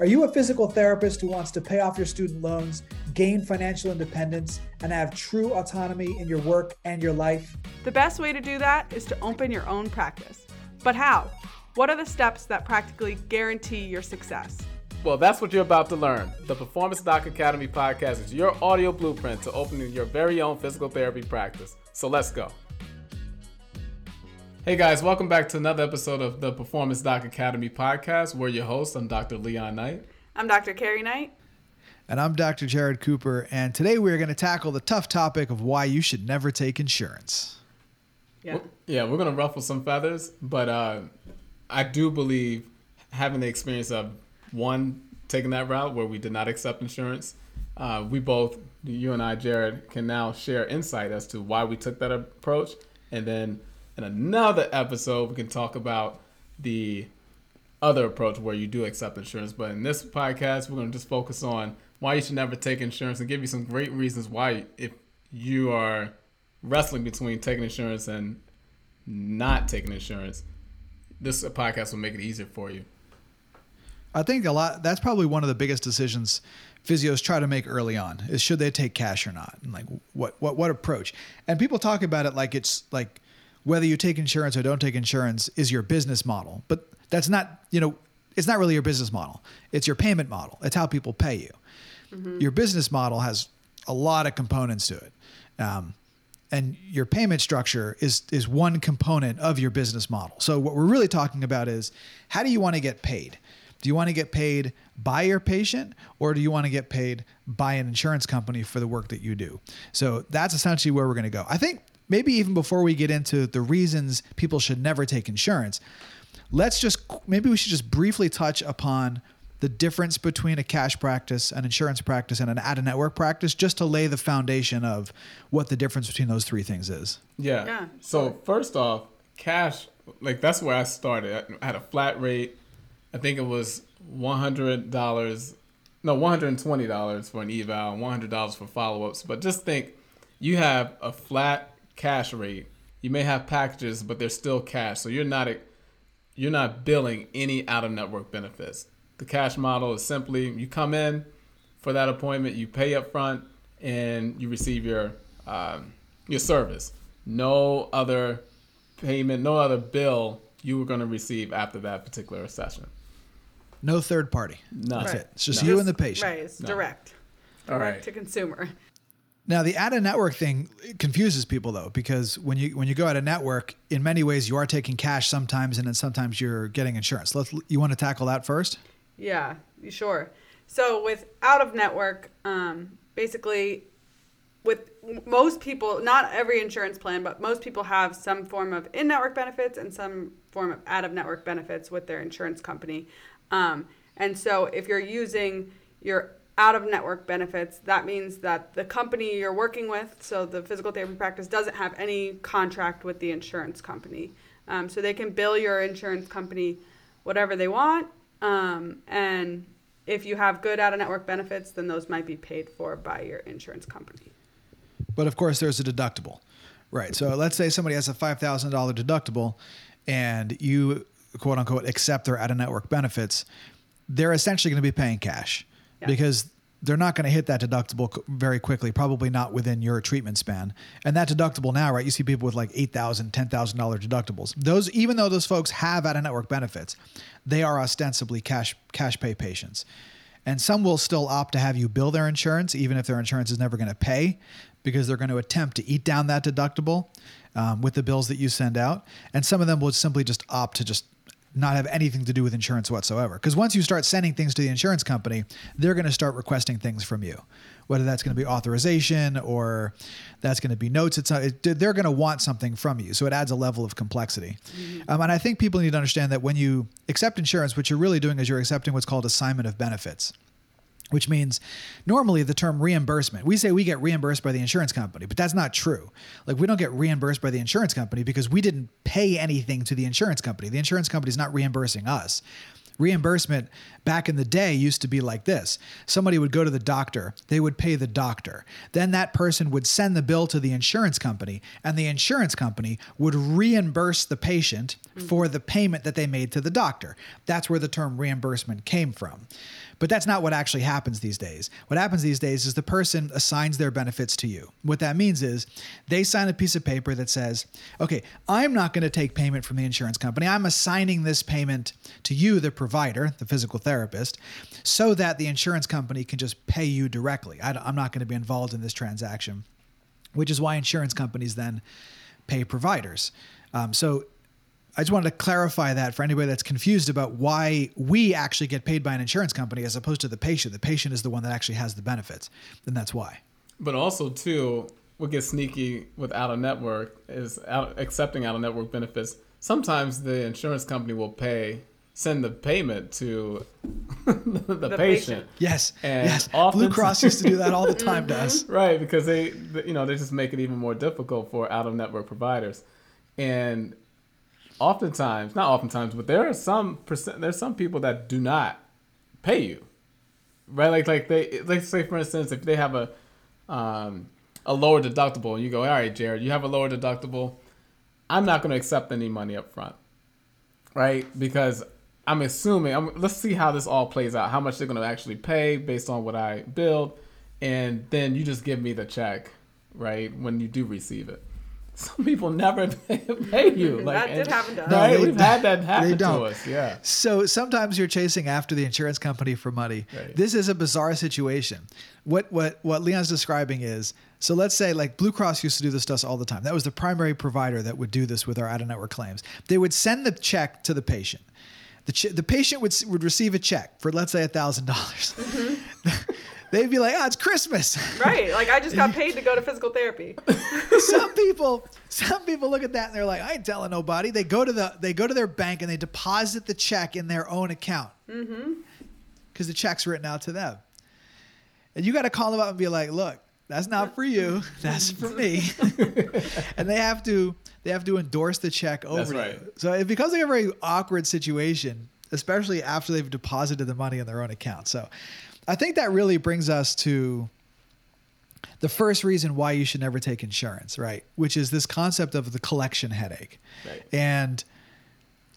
Are you a physical therapist who wants to pay off your student loans, gain financial independence, and have true autonomy in your work and your life? The best way to do that is to open your own practice. But how? What are the steps that practically guarantee your success? Well, that's what you're about to learn. The Performance Doc Academy podcast is your audio blueprint to opening your very own physical therapy practice. So let's go. Hey guys, welcome back to another episode of the Performance Doc Academy podcast. We're your hosts. I'm Dr. Leon Knight. I'm Dr. Carrie Knight. And I'm Dr. Jared Cooper. And today we're going to tackle the tough topic of why you should never take insurance. Yeah. Yeah, we're going to ruffle some feathers, but uh, I do believe having the experience of one, taking that route where we did not accept insurance, uh, we both, you and I, Jared, can now share insight as to why we took that approach. And then in another episode, we can talk about the other approach where you do accept insurance. But in this podcast, we're going to just focus on why you should never take insurance and give you some great reasons why, if you are wrestling between taking insurance and not taking insurance, this podcast will make it easier for you. I think a lot that's probably one of the biggest decisions physios try to make early on is should they take cash or not and like what what what approach and people talk about it like it's like whether you take insurance or don't take insurance is your business model. But that's not you know it's not really your business model. It's your payment model. It's how people pay you. Mm-hmm. your business model has a lot of components to it. Um, and your payment structure is is one component of your business model. So what we're really talking about is how do you want to get paid? Do you want to get paid by your patient or do you want to get paid by an insurance company for the work that you do? So that's essentially where we're going to go. I think maybe even before we get into the reasons people should never take insurance, let's just maybe we should just briefly touch upon the difference between a cash practice, an insurance practice, and an out of network practice, just to lay the foundation of what the difference between those three things is. Yeah. yeah. So first off, cash, like that's where I started. I had a flat rate I think it was one hundred dollars, no, one hundred and twenty dollars for an eval, one hundred dollars for follow ups. But just think, you have a flat cash rate. You may have packages, but they're still cash, so you're not you're not billing any out of network benefits. The cash model is simply you come in for that appointment, you pay up front, and you receive your um, your service. No other payment, no other bill you were going to receive after that particular session. No third party. No. That's right. it. It's just no. you and the patient. Right. It's no. direct. Direct right. to consumer. Now the out of network thing confuses people though because when you when you go out of network, in many ways you are taking cash sometimes, and then sometimes you're getting insurance. Let's you want to tackle that first? Yeah, sure. So with out of network, um, basically, with most people, not every insurance plan, but most people have some form of in network benefits and some form of out of network benefits with their insurance company. Um, and so if you're using your out of network benefits, that means that the company you're working with, so the physical therapy practice, doesn't have any contract with the insurance company. Um, so they can bill your insurance company whatever they want. Um, and if you have good out of network benefits, then those might be paid for by your insurance company. But of course, there's a deductible. Right. So let's say somebody has a $5,000 deductible and you quote unquote accept their out of network benefits, they're essentially going to be paying cash because they're not going to hit that deductible very quickly, probably not within your treatment span. And that deductible now, right? You see people with like $8,000, $10,000 deductibles. Those, even though those folks have out of network benefits, they are ostensibly cash, cash pay patients. And some will still opt to have you bill their insurance, even if their insurance is never going to pay, because they're going to attempt to eat down that deductible um, with the bills that you send out. And some of them will simply just opt to just not have anything to do with insurance whatsoever. Because once you start sending things to the insurance company, they're going to start requesting things from you, whether that's going to be authorization or that's going to be notes. It's it, they're going to want something from you, so it adds a level of complexity. Mm-hmm. Um, and I think people need to understand that when you accept insurance, what you're really doing is you're accepting what's called assignment of benefits which means normally the term reimbursement, we say we get reimbursed by the insurance company, but that's not true. Like we don't get reimbursed by the insurance company because we didn't pay anything to the insurance company. The insurance company is not reimbursing us. reimbursement back in the day used to be like this somebody would go to the doctor they would pay the doctor then that person would send the bill to the insurance company and the insurance company would reimburse the patient for the payment that they made to the doctor that's where the term reimbursement came from but that's not what actually happens these days. What happens these days is the person assigns their benefits to you. What that means is they sign a piece of paper that says, okay, I'm not going to take payment from the insurance company. I'm assigning this payment to you, the provider, the physical therapist, so that the insurance company can just pay you directly. I, am not going to be involved in this transaction, which is why insurance companies then pay providers. Um, so I just wanted to clarify that for anybody that's confused about why we actually get paid by an insurance company as opposed to the patient. The patient is the one that actually has the benefits, and that's why. But also, too, what gets sneaky with out of network is out, accepting out of network benefits. Sometimes the insurance company will pay send the payment to the, the, patient. patient. Yes, and yes. Blue Cross used to do that all the time to us. Right, because they, you know, they just make it even more difficult for out of network providers, and oftentimes, not oftentimes, but there are some percent. There's some people that do not pay you, right? Like like they like say for instance, if they have a um, a lower deductible, and you go, all right, Jared, you have a lower deductible. I'm not going to accept any money up front, right? Because I'm assuming. I'm, let's see how this all plays out. How much they're going to actually pay based on what I build, and then you just give me the check, right? When you do receive it some people never pay, pay you. Like, that did happen to us. Right? No, We've had that happen to us. Yeah. So sometimes you're chasing after the insurance company for money. Right. This is a bizarre situation. What what what Leon's describing is so let's say like Blue Cross used to do this to us all the time. That was the primary provider that would do this with our out of network claims. They would send the check to the patient. The, ch- the patient would would receive a check for let's say a thousand dollars. Mm-hmm. Mm-hmm. they'd be like, "Oh, it's Christmas." Right. Like I just got paid to go to physical therapy. some people, some people look at that and they're like, "I ain't telling nobody." They go to the they go to their bank and they deposit the check in their own account. Mm-hmm. Because the check's written out to them, and you got to call them up and be like, "Look, that's not for you. That's for me." and they have to they have to endorse the check over. That's right. You. So it becomes like a very awkward situation, especially after they've deposited the money in their own account. So I think that really brings us to the first reason why you should never take insurance, right? Which is this concept of the collection headache. Right. And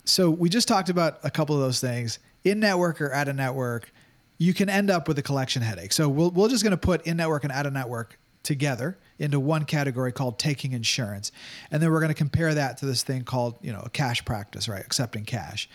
so we just talked about a couple of those things. In network or out of network, you can end up with a collection headache. So we'll, we're just going to put in network and out of network together into one category called taking insurance. And then we're going to compare that to this thing called, you know, a cash practice, right? Accepting cash.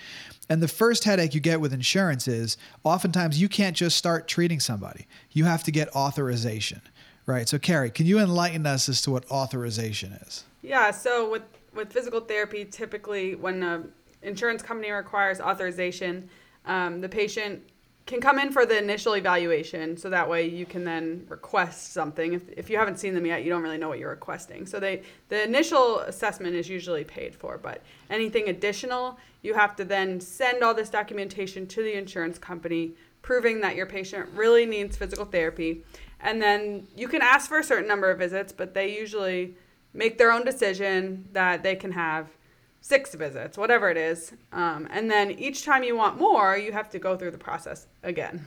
And the first headache you get with insurance is oftentimes you can't just start treating somebody. You have to get authorization, right? So, Carrie, can you enlighten us as to what authorization is? Yeah. So, with with physical therapy, typically when an insurance company requires authorization, um, the patient can come in for the initial evaluation so that way you can then request something. If, if you haven't seen them yet you don't really know what you're requesting. So they the initial assessment is usually paid for but anything additional you have to then send all this documentation to the insurance company proving that your patient really needs physical therapy. And then you can ask for a certain number of visits but they usually make their own decision that they can have six visits, whatever it is. Um, and then each time you want more, you have to go through the process again.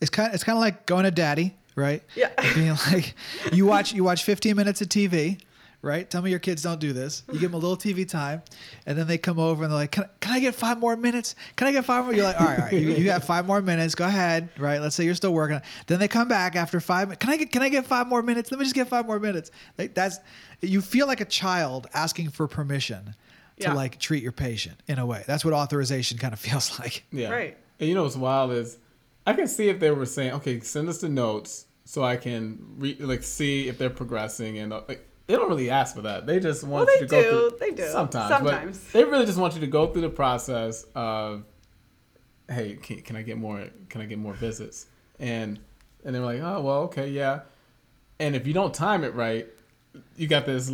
It's kind of, it's kind of like going to daddy, right? Yeah. Being like, you watch you watch 15 minutes of TV, right? Tell me your kids don't do this. You give them a little TV time, and then they come over and they're like, "Can, can I get five more minutes? Can I get five more?" You're like, "All right, all right. You, you have five more minutes. Go ahead, right? Let's say you're still working. Then they come back after five. Can I get Can I get five more minutes? Let me just get five more minutes. Like, that's you feel like a child asking for permission to yeah. like treat your patient in a way. That's what authorization kind of feels like. Yeah. Right. And you know what's wild is I can see if they were saying, okay, send us the notes so I can re- like see if they're progressing and uh, like they don't really ask for that. They just want well, you to do. go through. They do sometimes. Sometimes they really just want you to go through the process of, hey, can, can I get more? Can I get more visits? And and they're like, oh well, okay, yeah. And if you don't time it right, you got this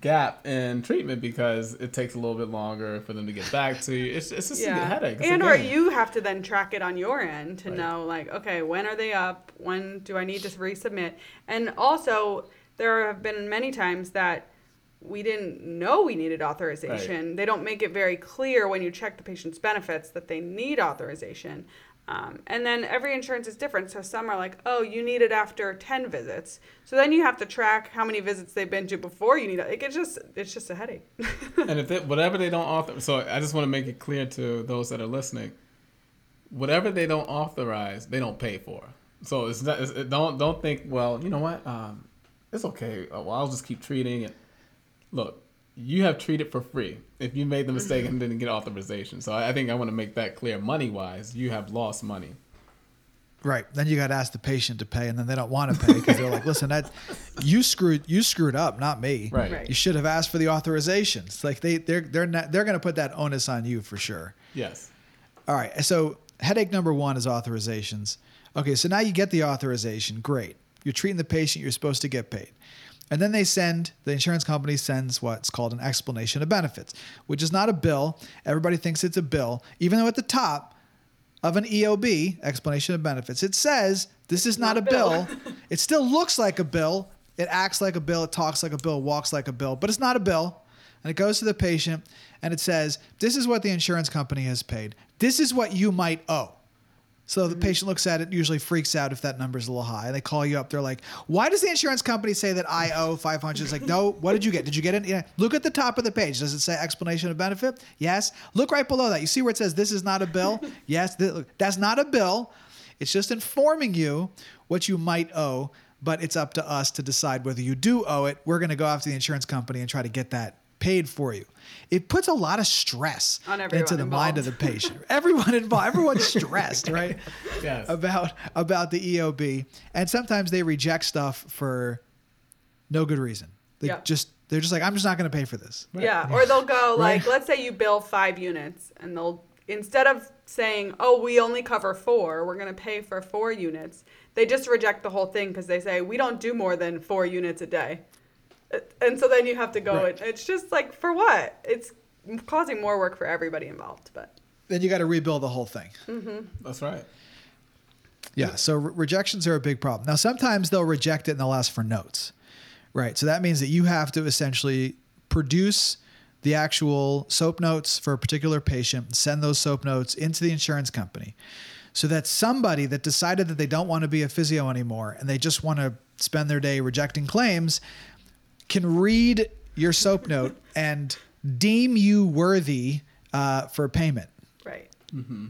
gap in treatment because it takes a little bit longer for them to get back to you. It's, it's just yeah. a headache. It's and or you have to then track it on your end to right. know like, okay, when are they up? When do I need to resubmit? And also there have been many times that we didn't know we needed authorization. They don't make it very clear when you check the patient's benefits that they need authorization. Um, and then every insurance is different. So some are like, oh, you need it after 10 visits. So then you have to track how many visits they've been to before you need it. Like, it's just, it's just a headache. and if they, whatever they don't author, so I just want to make it clear to those that are listening, whatever they don't authorize, they don't pay for. So it's not, it's, it don't don't think, well, you know what, um, it's okay. Uh, well, I'll just keep treating it. Look, you have treated for free if you made the mistake and didn't get authorization. So I, I think I want to make that clear. Money wise, you have lost money. Right. Then you got to ask the patient to pay, and then they don't want to pay because they're like, "Listen, that you screwed you screwed up, not me. Right. Right. You should have asked for the authorization." It's like they they're they're not, they're going to put that onus on you for sure. Yes. All right. So headache number one is authorizations. Okay. So now you get the authorization. Great. You're treating the patient. You're supposed to get paid. And then they send, the insurance company sends what's called an explanation of benefits, which is not a bill. Everybody thinks it's a bill, even though at the top of an EOB, explanation of benefits, it says this is not, a bill. it still looks like a bill. It acts like a bill. It talks like a bill, walks like a bill, but it's not a bill. And it goes to the patient and it says, this is what the insurance company has paid. This is what you might owe. So the mm-hmm. patient looks at it, usually freaks out if that number's a little high. They call you up. They're like, "Why does the insurance company say that I owe 500?" It's like, "No. What did you get? Did you get it? Yeah. Look at the top of the page. Does it say explanation of benefit? Yes. Look right below that. You see where it says this is not a bill? yes. Th- that's not a bill. It's just informing you what you might owe, but it's up to us to decide whether you do owe it. We're going to go after the insurance company and try to get that paid for you. It puts a lot of stress On everyone into the mind of the patient. Everyone involved. Everyone's stressed, right? Yes. About about the EOB, and sometimes they reject stuff for no good reason. They Yeah. just they're just like, I'm just not going to pay for this. Yeah, or they'll go like, Right. let's say you bill five units, and they'll instead of saying, "Oh, we only cover four, we're going to pay for four units," they just reject the whole thing because they say we don't do more than four units a day, and so then you have to go. Right. And it's just like for what? It's causing more work for everybody involved. But Then you got to rebuild the whole thing. Mm-hmm. That's right. Yeah. So re- rejections are a big problem. Now, sometimes they'll reject it and they'll ask for notes. Right. So that means that you have to essentially produce the actual soap notes for a particular patient, and send those soap notes into the insurance company so that somebody that decided that they don't want to be a physio anymore and they just want to spend their day rejecting claims can read your soap note and deem you worthy uh, for payment. right, Mm-hmm.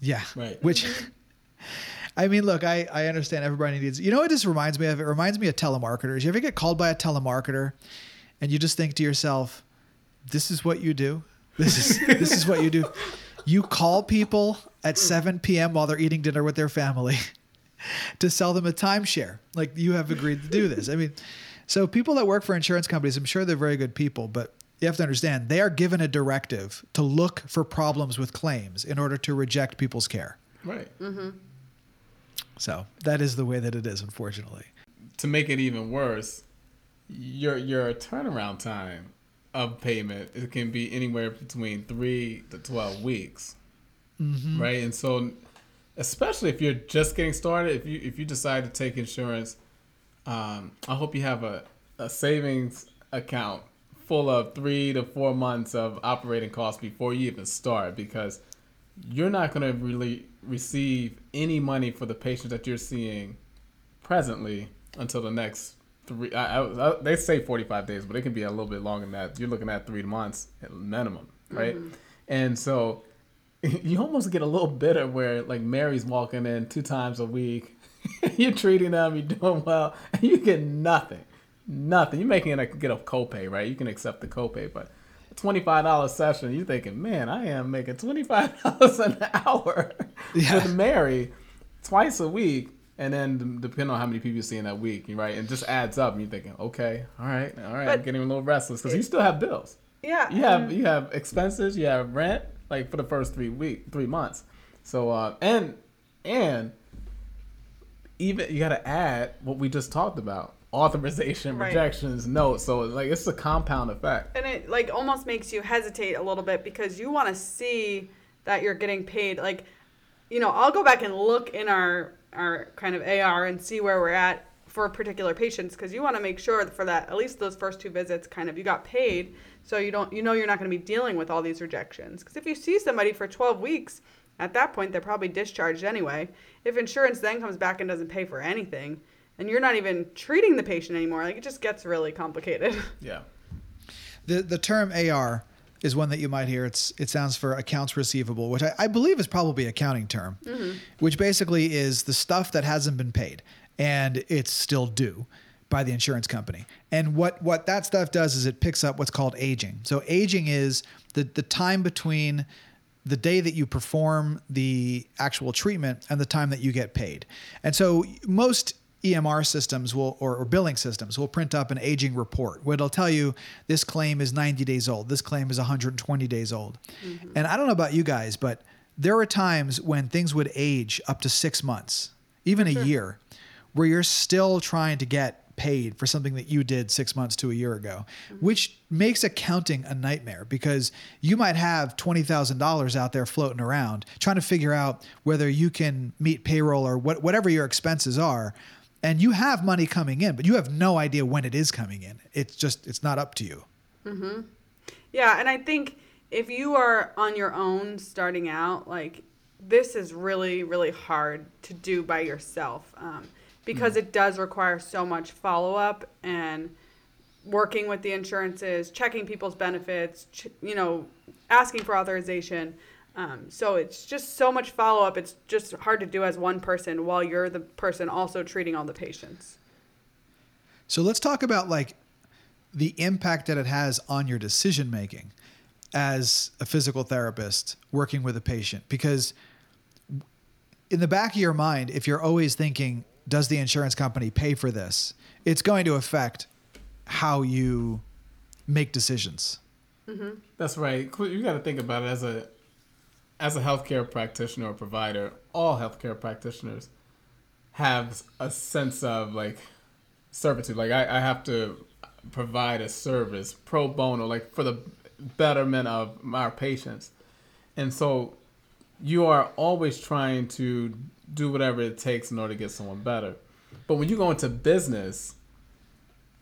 Yeah. Right. Which, I mean, look, I, I understand everybody needs, you know what this reminds me of? It reminds me of telemarketers. You ever get called by a telemarketer and you just think to yourself, this is what you do? This is, this is what you do. You call people at 7 p.m. while they're eating dinner with their family to sell them a timeshare. Like you have agreed to do this. I mean, so people that work for insurance companies, I'm sure they're very good people, but you have to understand they are given a directive to look for problems with claims in order to reject people's care. Right. Mm-hmm. So that is the way that it is, unfortunately. to make it even worse, your your turnaround time of payment it can be anywhere between three to twelve weeks, right? And so, especially if you're just getting started, if you if you decide to take insurance, um, I hope you have a, a savings account full of three to four months of operating costs before you even start because you're not going to really receive any money for the patients that you're seeing presently until the next three. I, I, I- they say 45 days, but it can be a little bit longer than that. You're looking at three months at minimum, right? And so you almost get a little bitter where like Mary's walking in two times a week. you're treating them, you're doing well, and you get nothing. Nothing. You're making it get a copay, right? You can accept the copay, but a twenty-five dollar session, you're thinking, man, I am making twenty-five dollars an hour Yeah. with Mary twice a week, and then depending on how many people you see in that week, right? It just adds up, and you're thinking, okay, all right, all right, I'm getting a little restless because you still have bills. yeah, You have you have expenses, you have rent, like for the first three week three months. So uh, and and even you got to add what we just talked about: authorization, Right. rejections, notes. So like it's a compound effect. and it like almost makes you hesitate a little bit because you want to see that you're getting paid like you know i'll go back and look in our our kind of ar and see where we're at for particular patients because you want to make sure for that at least those first two visits kind of you got paid so you don't you know you're not going to be dealing with all these rejections because if you see somebody for 12 weeks at that point they're probably discharged anyway if insurance then comes back and doesn't pay for anything and you're not even treating the patient anymore like it just gets really complicated Yeah. The the term AR is one that you might hear. It's it sounds for accounts receivable, which I, I believe is probably accounting term, mm-hmm. which basically is the stuff that hasn't been paid and it's still due by the insurance company. And what what that stuff does is it picks up what's called aging. So aging is the the time between the day that you perform the actual treatment and the time that you get paid. And so most EMR systems will or, or billing systems will print up an aging report where it'll tell you this claim is 90 days old, this claim is 120 days old. Mm-hmm. And I don't know about you guys, but there are times when things would age up to 6 months, even a year, where you're still trying to get paid for something that you did six months to a year ago, which makes accounting a nightmare because you might have $20,000 out there floating around trying to figure out whether you can meet payroll or what, whatever your expenses are. And you have money coming in, but you have no idea when it is coming in. It's just, it's not up to you. Yeah, and I think if you are on your own starting out, like this is really, really hard to do by yourself um, because it does require so much follow up and working with the insurances, checking people's benefits, ch- you know, asking for authorization. Um, so it's just so much follow up. It's just hard to do as one person while you're the person also treating all the patients. So let's talk about like the impact that it has on your decision making as a physical therapist working with a patient because in the back of your mind if you're always thinking does the insurance company pay for this it's going to affect how you make decisions mm-hmm. That's right. You got to think about it as a as a healthcare practitioner or provider. All healthcare practitioners have a sense of like servitude. Like I, I have to provide a service pro bono, like for the betterment of our patients, and so you are always trying to do whatever it takes in order to get someone better. But when you go into business,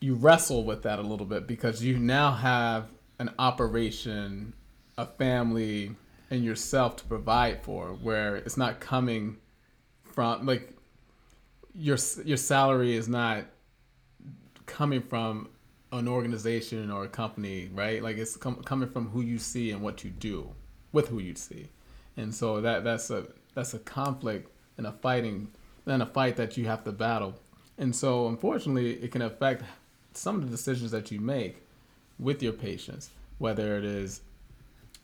you wrestle with that a little bit because you now have an operation, a family, and yourself to provide for, where it's not coming from like your your salary is not coming from an organization or a company, right? Like it's com- coming from who you see and what you do with who you see, and so that that's a that's a conflict and a fighting and a fight that you have to battle, and so unfortunately it can affect some of the decisions that you make with your patients, whether it is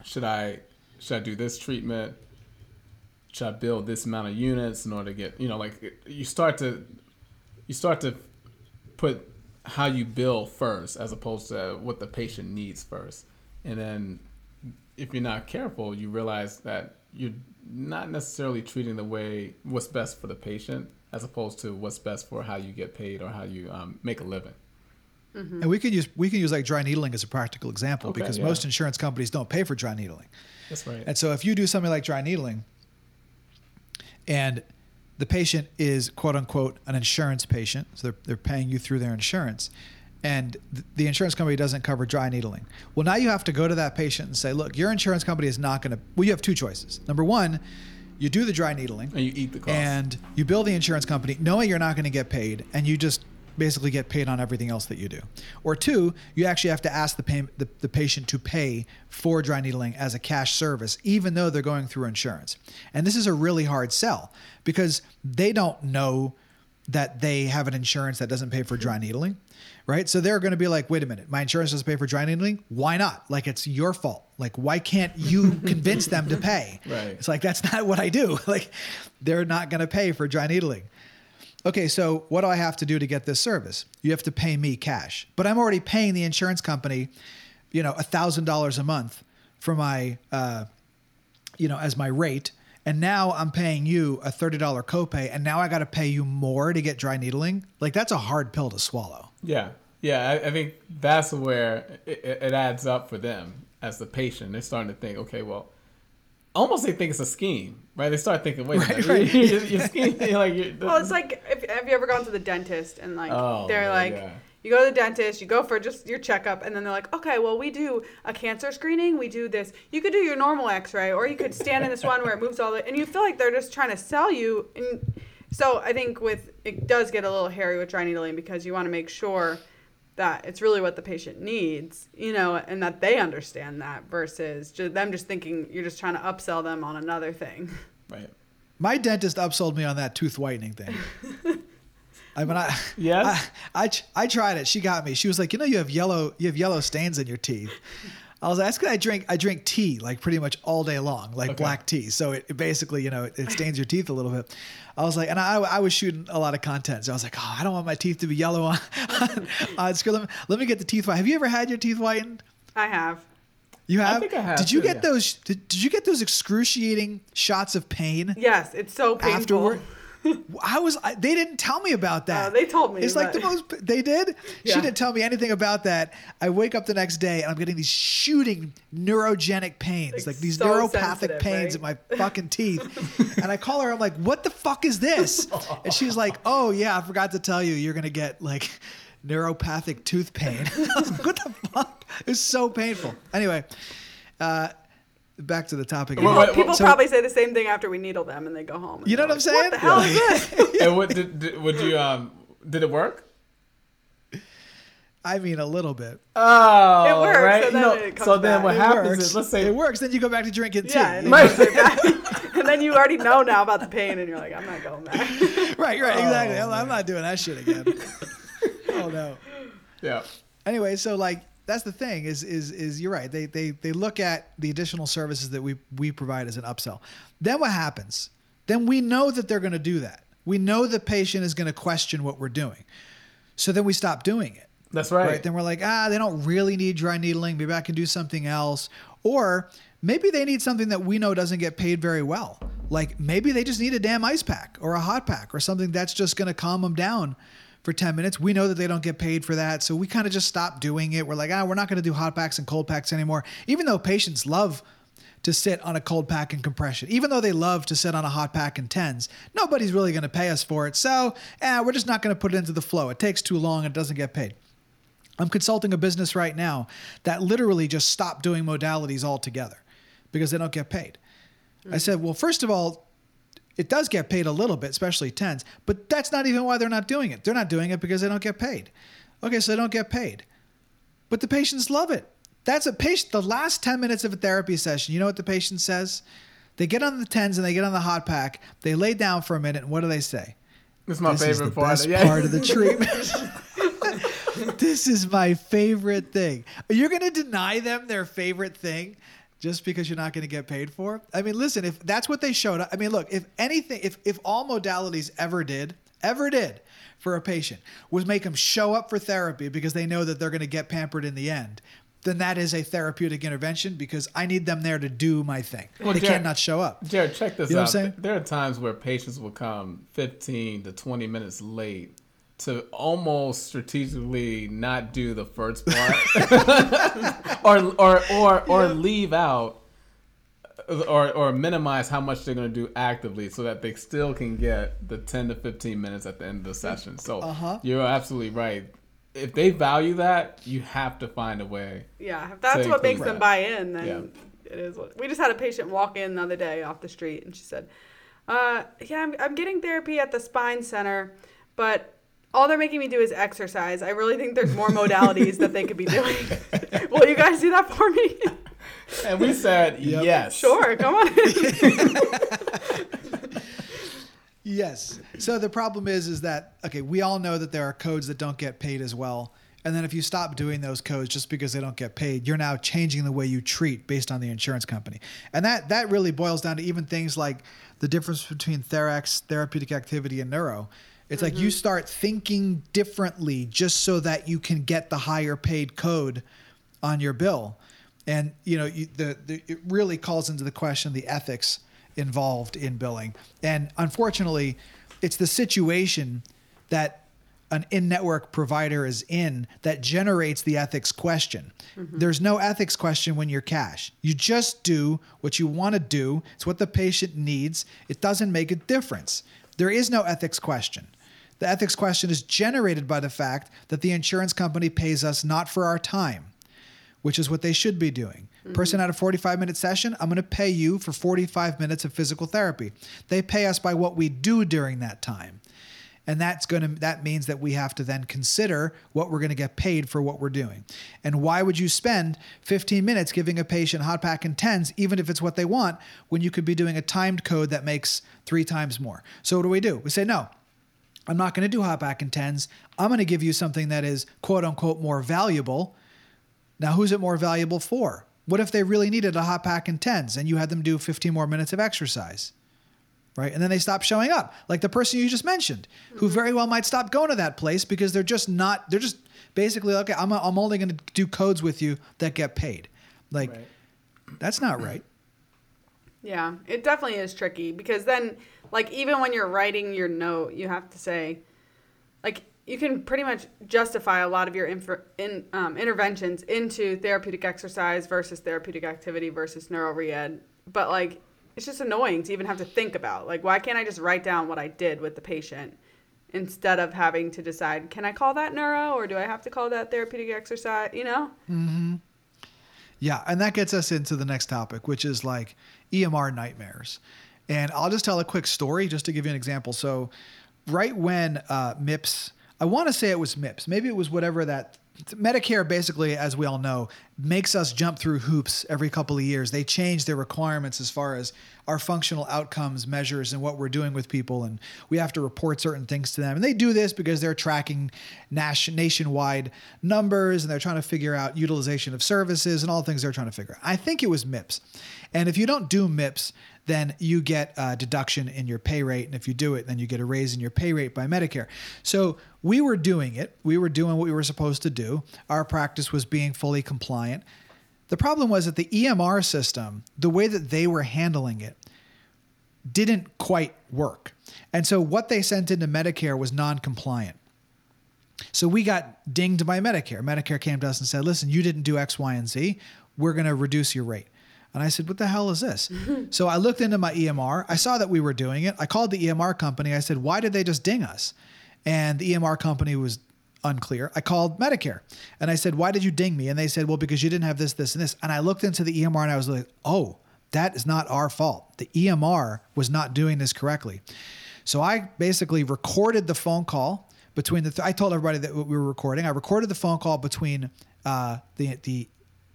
should I should I do this treatment, should I build this amount of units in order to get you know like you start to you start to put how you bill first as opposed to what the patient needs first. And then if you're not careful you realize that you're not necessarily treating the way what's best for the patient as opposed to what's best for how you get paid or how you um, make a living. And we could use we can use like dry needling as a practical example Okay, because yeah. most insurance companies don't pay for dry needling. That's right. And so if you do something like dry needling and the patient is quote unquote an insurance patient, so they're, they're paying you through their insurance, and th- the insurance company doesn't cover dry needling. Well, now you have to go to that patient and say, look, your insurance company is not going to, well, you have two choices. Number one, you do the dry needling and you eat the cost and you bill the insurance company knowing you're not going to get paid and you just basically get paid on everything else that you do or two you actually have to ask the, pay, the, the patient to pay for dry needling as a cash service even though they're going through insurance and this is a really hard sell because they don't know that they have an insurance that doesn't pay for dry needling right so they're going to be like wait a minute my insurance doesn't pay for dry needling why not like it's your fault like why can't you convince them to pay Right. it's like that's not what I do. Like they're not going to pay for dry needling. Okay, so what do I have to do to get this service? You have to pay me cash, but I'm already paying the insurance company, you know, a thousand dollars a month for my, uh, you know, as my rate, and now I'm paying you a thirty dollar copay, and now I got to pay you more to get dry needling. Like that's a hard pill to swallow. Yeah, yeah. I, I think that's where it, it it adds up for them as the patient. They're starting to think, okay, well, almost they think it's a scheme, right? They start thinking, wait, a Right, minute, right. you're, you're scheming, like you're, Well, it's like if, have you ever gone to the dentist and like Oh, they're yeah, like yeah. You go to the dentist, you go for just your checkup, and then they're like, okay, well we do a cancer screening, we do this. You could do your normal X-ray, or you could stand in this one where it moves all the, and you feel like they're just trying to sell you. And so I think with it does get a little hairy with dry needling because you want to make sure that it's really what the patient needs, you know, and that they understand that versus just them just thinking you're just trying to upsell them on another thing. right. My dentist upsold me on that tooth whitening thing. I mean, I Yes? I, I I tried it. She got me. She was like, you know, you have yellow you have yellow stains in your teeth. I was like, that's because I drink I drink tea like pretty much all day long, like Okay. black tea. So it, it basically, you know, it, it stains your teeth a little bit. I was like, and I, I was shooting a lot of content, so I was like, oh, I don't want my teeth to be yellow on on, on screen. Let me, let me get the teeth white. Have you ever had your teeth whitened? I have. You have. think I have Did you too, get yeah. those? Did, did you get those excruciating shots of pain? Yes, it's so painful. afterward. I was. I, they didn't tell me about that. Oh, they told me, It's like the most. They did. She didn't tell me anything about that. I wake up the next day and I'm getting these shooting neurogenic pains, Like like these so neuropathic pains right? in my fucking teeth. and I call her. I'm like, "What the fuck is this?" And she's like, "Oh yeah, I forgot to tell you. You're gonna get like." Neuropathic tooth pain. I was like, what the fuck? It was so painful. Anyway, uh, back to the topic. Well, again. Wait, wait, People so- probably say the same thing after we needle them and they go home. You know they're what I'm like, saying? What the hell is this? and what did, did would you um did it work? I mean, a little bit. Oh, It works, right. so then no, it comes so then back. what It happens works. is let's say it works. Then you go back to drinking tea. yeah, and, you it know? goes right and then you already know now about the pain and you're like, I'm not going back. right, right, exactly. Oh, I'm, I'm not doing that shit again. oh no. yeah. Anyway, so like that's the thing is is is you're right. They they they look at the additional services that we we provide as an upsell. Then what happens? Then we know that they're going to do that. We know the patient is going to question what we're doing. So then we stop doing it. That's right. right? Then we're like, ah, they don't really need dry needling. Maybe I can do something else. Or maybe they need something that we know doesn't get paid very well. Like maybe they just need a damn ice pack or a hot pack or something that's just going to calm them down for 10 minutes. We know that they don't get paid for that. So we kind of just stop doing it. We're like, ah, we're not going to do hot packs and cold packs anymore. Even though patients love to sit on a cold pack and compression. Even though they love to sit on a hot pack and tens, nobody's really going to pay us for it. So, eh, we're just not going to put it into the flow. It takes too long. It doesn't get paid. I'm consulting a business right now that literally just stopped doing modalities altogether because they don't get paid. I said, well, first of all, it does get paid a little bit, especially tens, but that's not even why they're not doing it. They're not doing it because they don't get paid. Okay, so they don't get paid. But the patients love it. That's a patient. The last 10 minutes of a therapy session, you know what the patient says? They get on the tens and they get on the hot pack. They lay down for a minute, and what do they say? This is my this favorite is part. best yeah. part of the treatment. this is my favorite thing. Are You're going to deny them their favorite thing just because you're not going to get paid for? I mean, listen, if that's what they showed up, I mean, look, if anything, if if all modalities ever did, ever did for a patient was make them show up for therapy because they know that they're going to get pampered in the end. Then that is a therapeutic intervention because I need them there to do my thing. Well, they Jared- cannot show up. Jared, check this You know out. what I'm saying? There are times where patients will come 15 to 20 minutes late to almost strategically not do the first part or, or, or, or leave out or, or minimize how much they're going to do actively so that they still can get the 10 to 15 minutes at the end of the session. So Uh-huh. you're absolutely right. If they value that, you have to find a way. Yeah, if that's what makes include them buy in, then Yeah. it is what. We just had a patient walk in the other day off the street, and she said, uh, "Yeah, I'm, I'm getting therapy at the spine center, but all they're making me do is exercise. I really think there's more modalities that they could be doing. Will you guys do that for me? And we said, Yep. yes. sure, come on." Yes. So the problem is, is that okay? We all know that there are codes that don't get paid as well, and then if you stop doing those codes just because they don't get paid, you're now changing the way you treat based on the insurance company, and that that really boils down to even things like the difference between TherEx, therapeutic activity, and neuro. It's like you mm-hmm. start thinking differently just so that you can get the higher paid code on your bill, and you know you, the, the it really calls into the question the ethics involved in billing. And unfortunately, it's the situation that an in-network provider is in that generates the ethics question. Mm-hmm. There's no ethics question when you're cash. You just do what you want to do. It's what the patient needs. It doesn't make a difference. There is no ethics question. The ethics question is generated by the fact that the insurance company pays us not for our time, which is what they should be doing. Mm-hmm. Person had a 45 minute session, I'm going to pay you for 45 minutes of physical therapy. They pay us by what we do during that time. And that's going to that means that we have to then consider what we're going to get paid for what we're doing. And why would you spend 15 minutes giving a patient hot pack and tens even if it's what they want when you could be doing a timed code that makes 3 times more. So what do we do? We say no. I'm not going to do hot pack and tens. I'm going to give you something that is quote unquote more valuable. Now, who's it more valuable for? What if they really needed a hot pack and tens and you had them do 15 more minutes of exercise? Right. And then they stop showing up, like the person you just mentioned, who mm-hmm. very well might stop going to that place because they're just not, they're just basically, okay, I'm, I'm only going to do codes with you that get paid. Like, Right. that's not right. Yeah, it definitely is tricky because then, like, even when you're writing your note, you have to say, like, you can pretty much justify a lot of your in, um, interventions into therapeutic exercise versus therapeutic activity versus neuro re-ed. But, like, it's just annoying to even have to think about. Like, why can't I just write down what I did with the patient instead of having to decide, can I call that neuro or do I have to call that therapeutic exercise? You know? Yeah, and that gets us into the next topic, which is like EMR nightmares. And I'll just tell a quick story just to give you an example. So, right when uh, MIPS, I want to say it was MIPS, maybe it was whatever that Medicare, basically, as we all know, makes us jump through hoops every couple of years. They change their requirements as far as our functional outcomes measures and what we're doing with people, and we have to report certain things to them. And they do this because they're tracking nation- nationwide numbers and they're trying to figure out utilization of services and all the things they're trying to figure out. I think it was MIPS. And if you don't do MIPS, then you get a deduction in your pay rate. And if you do it, then you get a raise in your pay rate by Medicare. So we were doing it. We were doing what we were supposed to do. Our practice was being fully compliant. The problem was that the EMR system, the way that they were handling it, didn't quite work. And so what they sent into Medicare was non compliant. So we got dinged by Medicare. Medicare came to us and said, listen, you didn't do X, Y, and Z. We're going to reduce your rate. And I said, what the hell is this? so I looked into my EMR. I saw that we were doing it. I called the EMR company. I said, why did they just ding us? And the EMR company was unclear. I called Medicare and I said, why did you ding me? And they said, well, because you didn't have this, this, and this. And I looked into the EMR and I was like, oh, that is not our fault. The EMR was not doing this correctly. So I basically recorded the phone call between the. Th- I told everybody that we were recording. I recorded the phone call between uh, the the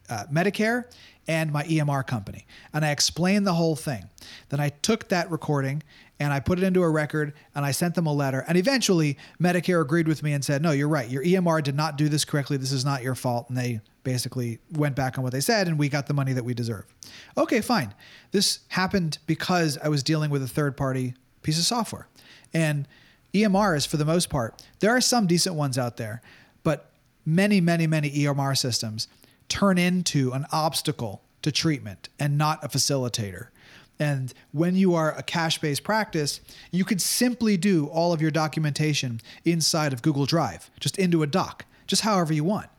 uh, Medicare and my EMR company, and I explained the whole thing. Then I took that recording and I put it into a record and I sent them a letter. And eventually, Medicare agreed with me and said, "No, you're right. Your EMR did not do this correctly. This is not your fault." And they basically went back on what they said, and we got the money that we deserve. Okay, fine. This happened because I was dealing with a third party piece of software. And EMRs, for the most part, there are some decent ones out there, but many, many, many EMR systems turn into an obstacle to treatment and not a facilitator. And when you are a cash based practice, you could simply do all of your documentation inside of Google Drive, just into a doc, just however you want.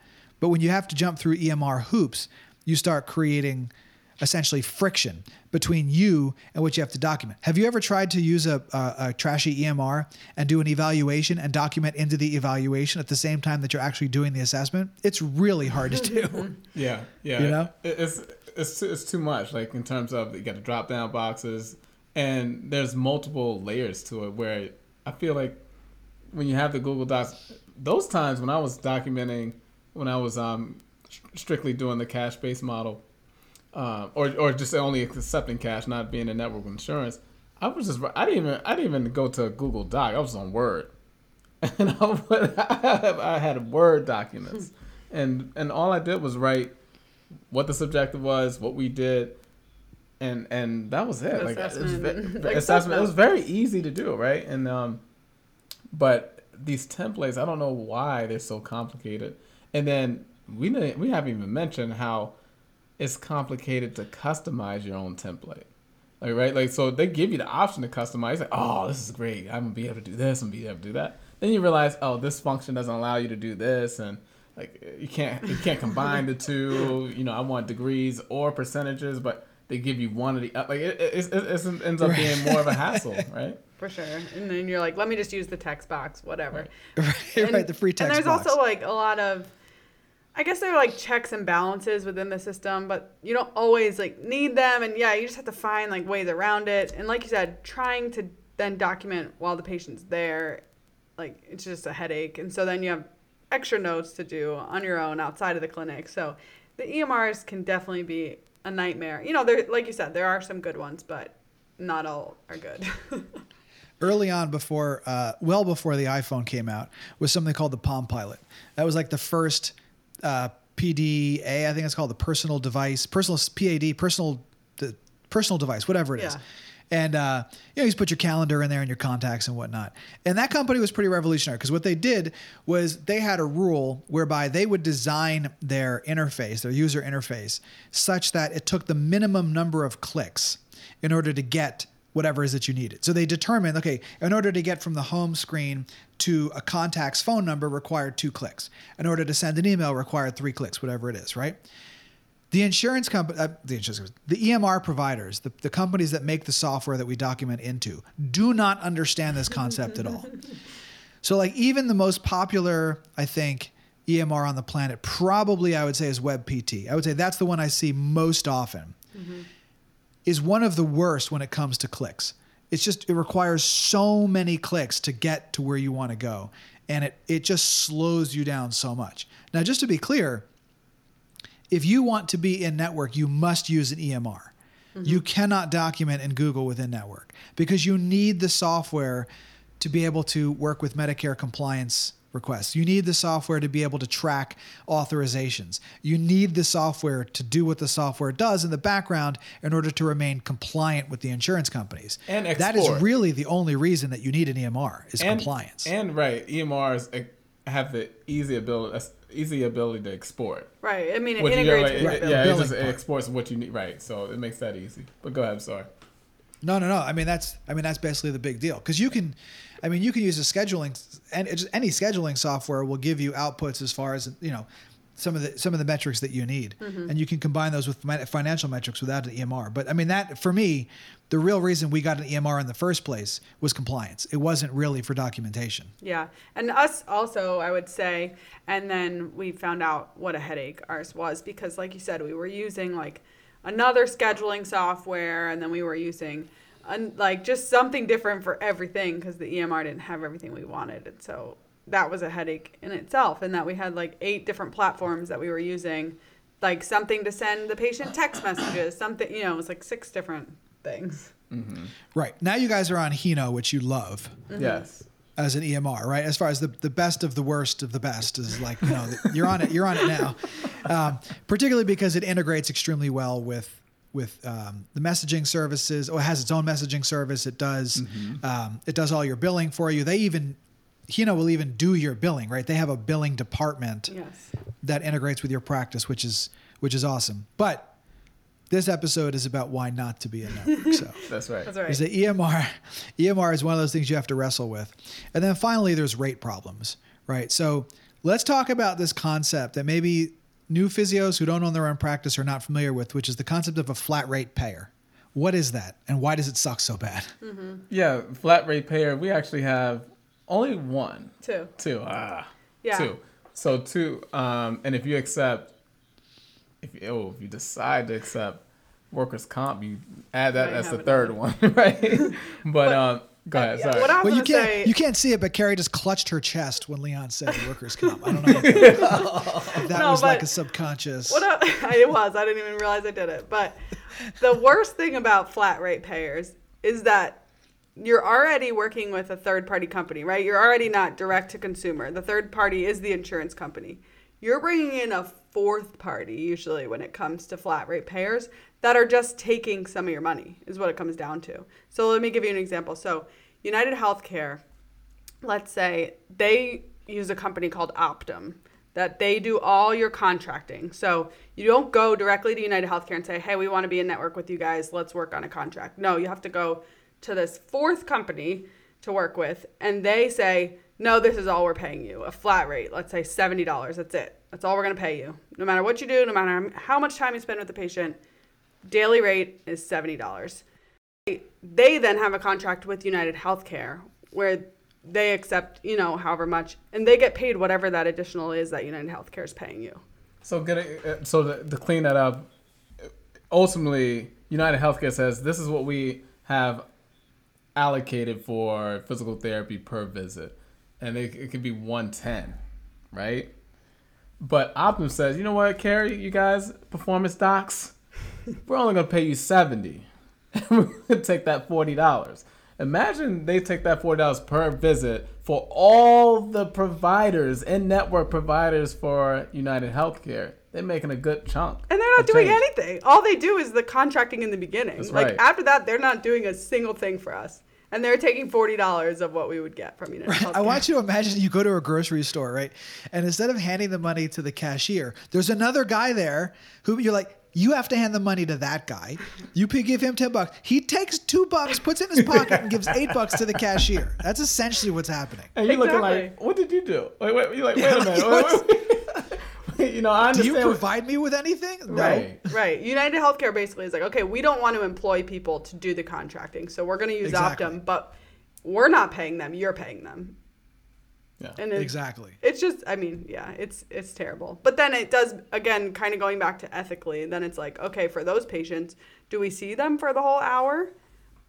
But when you have to jump through EMR hoops, you start creating essentially friction between you and what you have to document. Have you ever tried to use a, a, a, trashy EMR and do an evaluation and document into the evaluation at the same time that you're actually doing the assessment? It's really hard to do. Yeah, yeah. You know? It- it's it's it's too much. Like in terms of you got the drop down boxes, and there's multiple layers to it. Where I feel like when you have the Google Docs, those times when I was documenting, when I was um strictly doing the cash based model, uh, or or just only accepting cash, not being a network insurance. I was just I didn't even I didn't even go to Google Doc. I was on Word, and I, would- I had Word documents, and and all I did was write what the subjective was, what we did, and and that was it. Like it was, Assessment. ve- Like assessment. It was very easy to do, right? And um, but these templates, I don't know why they're so complicated. And then we didn't, we haven't even mentioned how it's complicated to customize your own template. Like right, like so they give you the option to customize. Like, oh, this is great. I'm gonna be able to do this and be able to do that. then you realize, oh, this function doesn't allow you to do this, and like you can't you can't combine the two. You know, I want degrees or percentages, but they give you one of the like it, it, it, it ends up being more of a hassle, right? For sure. And then you're like, let me just use the text box, whatever. right, And- right, the free text And there's box. also like a lot of, I guess there are like checks and balances within the system, but you don't always like need them. And yeah, you just have to find like ways around it. And like you said, trying to then document while the patient's there, like it's just a headache. And so then you have extra notes to do on your own outside of the clinic. So the EMRs can definitely be a nightmare. You know, there like you said, there are some good ones, but not all are good. early on before uh, well before the iphone came out was something called the palm pilot that was like the first uh, pda i think it's called the personal device personal pad personal the personal device whatever it is Yeah. And uh, you know you just put your calendar in there and your contacts and whatnot and that company was pretty revolutionary because what they did was they had a rule whereby they would design their interface their user interface such that it took the minimum number of clicks in order to get whatever is that you needed. So they determined, okay, in order to get from the home screen to a contact's phone number required two clicks. In order to send an email required three clicks, whatever it is, right? The insurance company, uh, the insurance, companies, the EMR providers, the, the companies that make the software that we document into, do not understand this concept at all. So, like, even the most popular, I think, EMR on the planet, probably I would say is WebPT. I would say that's the one I see most often is one of the worst when it comes to clicks. It's just it requires so many clicks to get to where you want to go, and it it just slows you down so much. Now, just to be clear, if you want to be in network, you must use an EMR. You cannot document in Google within network because you need the software to be able to work with Medicare compliance requests. You need the software to be able to track authorizations. You need the software to do what the software does in the background in order to remain compliant with the insurance companies. And that is really the only reason that you need an EMR is and, compliance. And right, EMRs eh, have the easy ability easy ability to export. right. I mean, it Which, you know, integrates like, with it- yeah, it just it part. exports what you need. Right, so it makes that easy. But go ahead, I'm sorry. No, no, no. I mean that's I mean that's basically the big deal because you can, I mean you can use a scheduling and it's- any scheduling software will give you outputs as far as you know some of the some of the metrics that you need, mm-hmm. and you can combine those with financial metrics without an EMR. But I mean that for me, the real reason we got an EMR in the first place was compliance. It wasn't really for documentation. Yeah. And us also, I would say, and then we found out what a headache ours was because, like you said, we were using like another scheduling software and then we were using un- like just something different for everything because the EMR didn't have everything we wanted. And so that was a headache in itself. And that we had like eight different platforms that we were using, like something to send the patient text messages, something, you know, it was like six different things. Right now, you guys are on Heno, which you love. Yes. as an EMR, right? As far as the, the best of the worst of the best is like, you know, you're on it, you're on it now. Um, particularly because it integrates extremely well with with um, the messaging services. Oh, it has its own messaging service. It does um, it does all your billing for you. They even Heno will even do your billing, right? They have a billing department Yes. that integrates with your practice, which is which is awesome. But this episode is about why not to be a network. So That's right. That's right. is that EMR EMR is one of those things you have to wrestle with. And then finally there's rate problems, right? So let's talk about this concept that maybe new physios who don't own their own practice are not familiar with, which is the concept of a flat rate payer. What is that and why does it suck so bad? Yeah, flat rate payer. We actually have only one, Two. two, ah, Yeah. two. So two, um, and if you accept, if you, oh, if you decide to accept workers' comp, you add that Might as the have third one, right? but um, go ahead. Sorry. what I was Well, you can't say, you can't see it, but Carrie just clutched her chest when Leon said workers' comp. I don't know if that No, was like a subconscious. What I, it was. I didn't even realize I did it. But the worst thing about flat rate payers is that you're already working with a third party company, right? You're already not direct to consumer. The third party is the insurance company. You're bringing in a fourth party usually when it comes to flat rate payers that are just taking some of your money is what it comes down to. So let me give you an example. So United Healthcare let's say they use a company called Optum that they do all your contracting. So you don't go directly to United Healthcare and say, "Hey, we want to be in network with you guys. Let's work on a contract." No, you have to go to this fourth company to work with, and they say, no, this is all we're paying you. A flat rate, let's say $70. That's it. That's all we're going to pay you. No matter what you do, no matter how much time you spend with the patient, daily rate is $70. They then have a contract with United Healthcare where they accept, you know, however much, and they get paid whatever that additional is that United Healthcare is paying you. So get it, uh, so to, to clean that up, ultimately United Healthcare says this is what we have allocated for physical therapy per visit, and it, it could be one ten, right? But Optum says, you know what, Carrie, you guys, performance docs, we're only gonna pay you seventy. we're gonna take that forty dollars. Imagine they take that forty dollars per visit for all the providers and network providers for United Healthcare. They're making a good chunk. And they're not doing change. anything. All they do is the contracting in the beginning. That's like right. after that, they're not doing a single thing for us. And they're taking forty dollars of what we would get from United Healthcare. I want you to imagine you go to a grocery store, right? And instead of handing the money to the cashier, there's another guy there who you're like, you have to hand the money to that guy. You give him 10 bucks. He takes two bucks, puts it in his pocket, and gives eight bucks to the cashier. That's essentially what's happening. And you're looking like, what did you do? Wait, wait, you're like, Yeah, wait a like, minute. Wait, wait, wait. you know, I Do understand. you what- provide me with anything? No. Right. Right. United Healthcare basically is like, okay, we don't want to employ people to do the contracting, so we're going to use Exactly. Optum, but we're not paying them. You're paying them. Yeah. And it, Exactly. It's just, I mean, yeah, it's it's terrible. But then it does again, kind of going back to ethically. Then it's like, okay, for those patients, do we see them for the whole hour,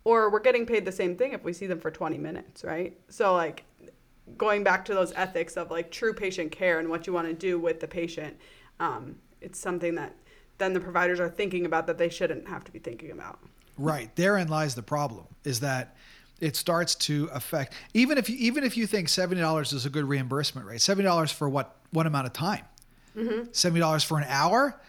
or we're getting paid the same thing if we see them for twenty minutes, right? So like, going back to those ethics of like true patient care and what you want to do with the patient, um, it's something that then the providers are thinking about that they shouldn't have to be thinking about. Right. Therein lies the problem is that it starts to affect even if you even if you think seventy dollars is a good reimbursement rate, seventy dollars for what what amount of time? Seventy dollars for an hour,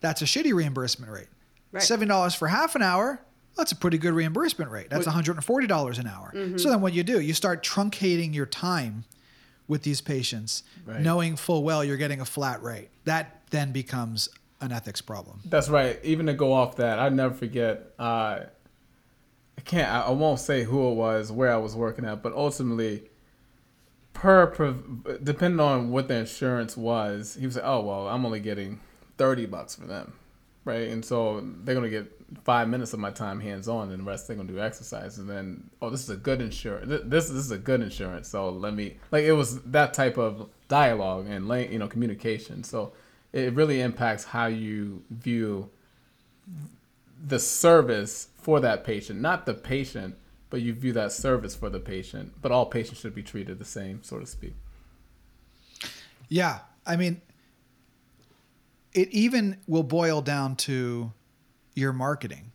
that's a shitty reimbursement rate. Right. Seventy dollars for half an hour, that's a pretty good reimbursement rate. That's one hundred and forty dollars an hour. So then what you do, you start truncating your time with these patients, Right. knowing full well you're getting a flat rate. That then becomes an ethics problem. That's right. Even to go off that, I never forget. Uh, I can't. I, I won't say who it was, where I was working at, but ultimately, per, prov- depending on what the insurance was, he was like, "Oh well, I'm only getting thirty bucks for them, right?" And so they're gonna get five minutes of my time hands on, and the rest they're gonna do exercise. And then, oh, this is a good insurance. This this is a good insurance. So let me like it was that type of dialogue and you know communication. So it really impacts how you view the service for that patient, not the patient, but you view that service for the patient. But all patients should be treated the same, so to speak. Yeah, I mean, it even will boil down to your marketing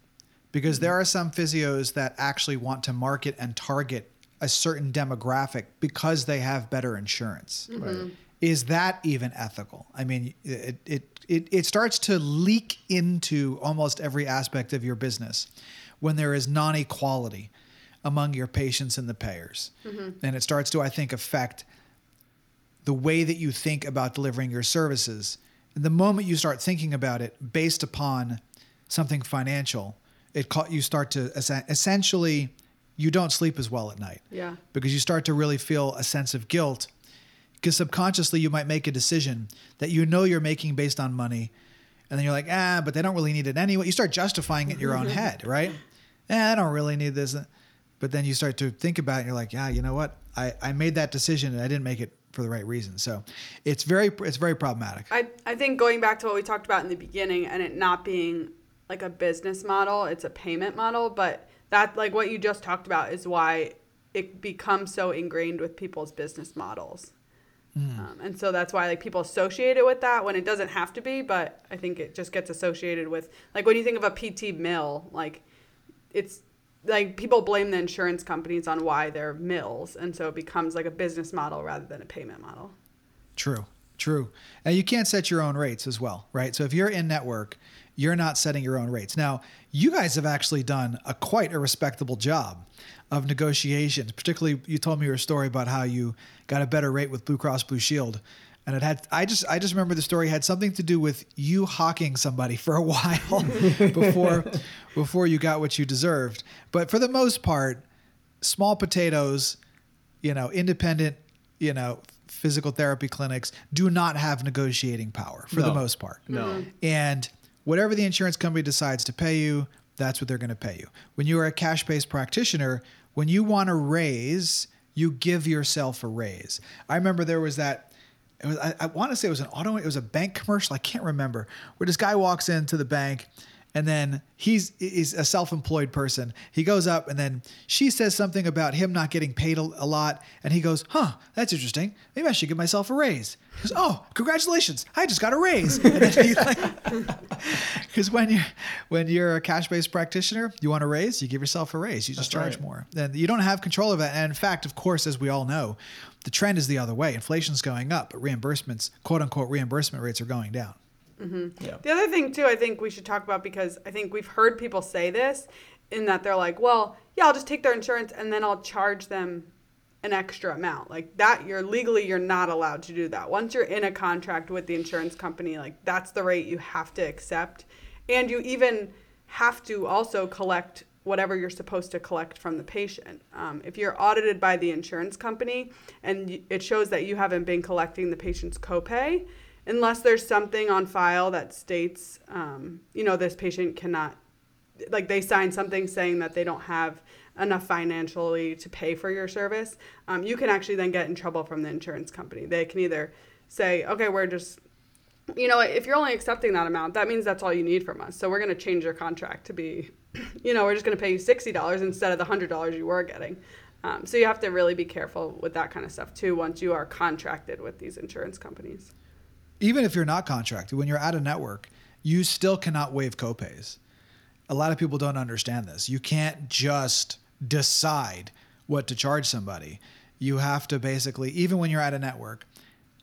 because there mm-hmm. are some physios that actually want to market and target a certain demographic because they have better insurance. Mm-hmm. Right. Is that even ethical? I mean, it, it, it, it starts to leak into almost every aspect of your business when there is non equality among your patients and the payers. Mm-hmm. And it starts to, I think, affect the way that you think about delivering your services. The moment you start thinking about it based upon something financial, it ca- you start to essentially you don't sleep as well at night. Yeah. because you start to really feel a sense of guilt because subconsciously you might make a decision that you know you're making based on money and then you're like ah but they don't really need it anyway. You start justifying it in your own head right? Eh, i don't really need this. But then you start to think about it and you're like yeah you know what? I, I made that decision and i didn't make it for the right reason. So it's very it's very problematic. I, I think going back to what we talked about in the beginning and it not being like a business model, it's a payment model, but that like what you just talked about is why it becomes so ingrained with people's business models. Um, and so that's why like people associate it with that when it doesn't have to be, but I think it just gets associated with like when you think of a PT mill, like it's like people blame the insurance companies on why they're mills, and so it becomes like a business model rather than a payment model. True, true. And you can't set your own rates as well, right? So if you're in network, you're not setting your own rates. Now, you guys have actually done a quite a respectable job of negotiations. Particularly, you told me your story about how you got a better rate with Blue Cross Blue Shield, and it had. I just, I just remember the story had something to do with you hawking somebody for a while before, before you got what you deserved. But for the most part, small potatoes, you know, independent you know, physical therapy clinics do not have negotiating power for the most part. No. Mm-hmm. And whatever the insurance company decides to pay you, that's what they're going to pay you. When you are a cash based practitioner, when you want to raise, you give yourself a raise. I remember there was that. Was, I, I want to say it was an auto. It was a bank commercial. I can't remember where this guy walks into the bank, and then he's is a self-employed person. He goes up, and then she says something about him not getting paid a, a lot, and he goes, "Huh, that's interesting. Maybe I should give myself a raise." He goes, "Oh, congratulations! I just got a raise." And like, because when you when you're a cash based practitioner, you want a raise, you give yourself a raise. You just That's charge right. more. Then you don't have control of that. And in fact, of course, as we all know, the trend is the other way. Inflation's going up, but reimbursements, quote unquote, reimbursement rates are going down. Yeah. The other thing too, I think we should talk about because I think we've heard people say this, in that they're like, well, yeah, I'll just take their insurance and then I'll charge them an extra amount. Like that, you're legally you're not allowed to do that. Once you're in a contract with the insurance company, like that's the rate you have to accept, and you even have to also collect whatever you're supposed to collect from the patient. Um, if you're audited by the insurance company and it shows that you haven't been collecting the patient's copay, unless there's something on file that states, um, you know, this patient cannot, like they sign something saying that they don't have enough financially to pay for your service, um, you can actually then get in trouble from the insurance company. They can either say, okay, we're just you know, if you're only accepting that amount, that means that's all you need from us. So we're going to change your contract to be, you know, we're just going to pay you sixty dollars instead of the hundred dollars you were getting. Um, so you have to really be careful with that kind of stuff too. Once you are contracted with these insurance companies. Even if you're not contracted, when you're at a network, you still cannot waive copays. A lot of people don't understand this. You can't just decide what to charge somebody. You have to basically, even when you're at a network,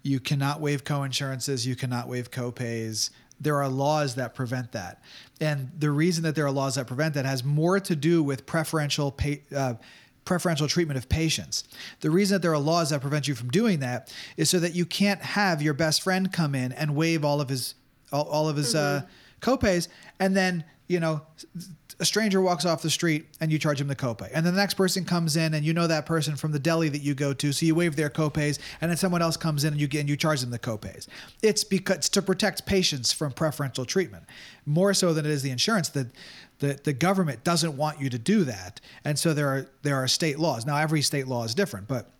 you cannot waive co-insurances, you cannot waive copays. There are laws that prevent that. And the reason that there are laws that prevent that has more to do with preferential pay, uh, preferential treatment of patients. The reason that there are laws that prevent you from doing that is so that you can't have your best friend come in and waive all of his all, all of his uh, copays and then, you know, a stranger walks off the street and you charge him the copay. And then the next person comes in and you know that person from the deli that you go to, so you waive their copays, and then someone else comes in and you get and you charge them the copays. It's because it's to protect patients from preferential treatment. More so than it is the insurance that the, the government doesn't want you to do that. And so there are there are state laws. Now every state law is different, but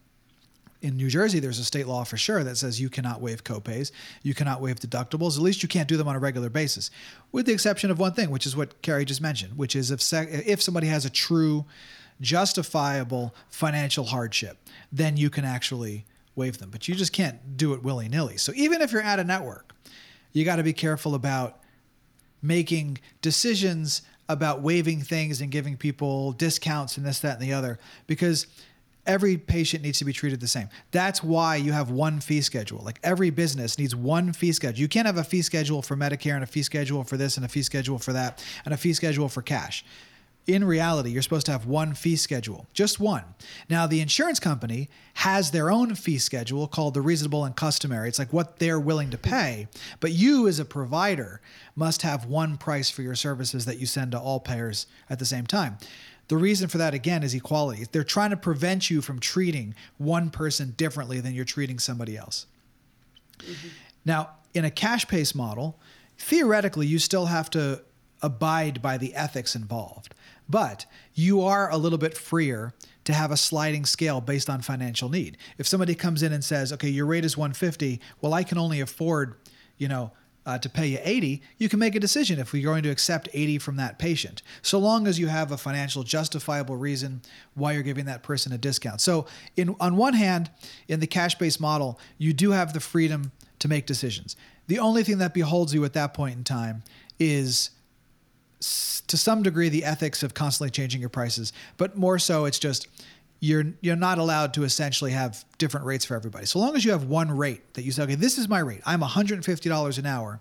in New Jersey, there's a state law for sure that says you cannot waive copays, you cannot waive deductibles. At least you can't do them on a regular basis, with the exception of one thing, which is what Carrie just mentioned, which is if sec- if somebody has a true, justifiable financial hardship, then you can actually waive them. But you just can't do it willy nilly. So even if you're at a network, you got to be careful about making decisions about waiving things and giving people discounts and this, that, and the other, because every patient needs to be treated the same. That's why you have one fee schedule. Like every business needs one fee schedule. You can't have a fee schedule for Medicare and a fee schedule for this and a fee schedule for that and a fee schedule for cash. In reality, you're supposed to have one fee schedule, just one. Now, the insurance company has their own fee schedule called the reasonable and customary. It's like what they're willing to pay. But you, as a provider, must have one price for your services that you send to all payers at the same time. The reason for that, again, is equality. They're trying to prevent you from treating one person differently than you're treating somebody else. Mm-hmm. Now, in a cash based model, theoretically, you still have to abide by the ethics involved, but you are a little bit freer to have a sliding scale based on financial need. If somebody comes in and says, "Okay, your rate is 150," well, I can only afford, you know, uh, to pay you 80, you can make a decision if we're going to accept 80 from that patient, so long as you have a financial justifiable reason why you're giving that person a discount. So, in on one hand, in the cash-based model, you do have the freedom to make decisions. The only thing that beholds you at that point in time is to some degree the ethics of constantly changing your prices, but more so it's just you're you're not allowed to essentially have different rates for everybody. So long as you have one rate that you say, okay, this is my rate. I'm $150 an hour.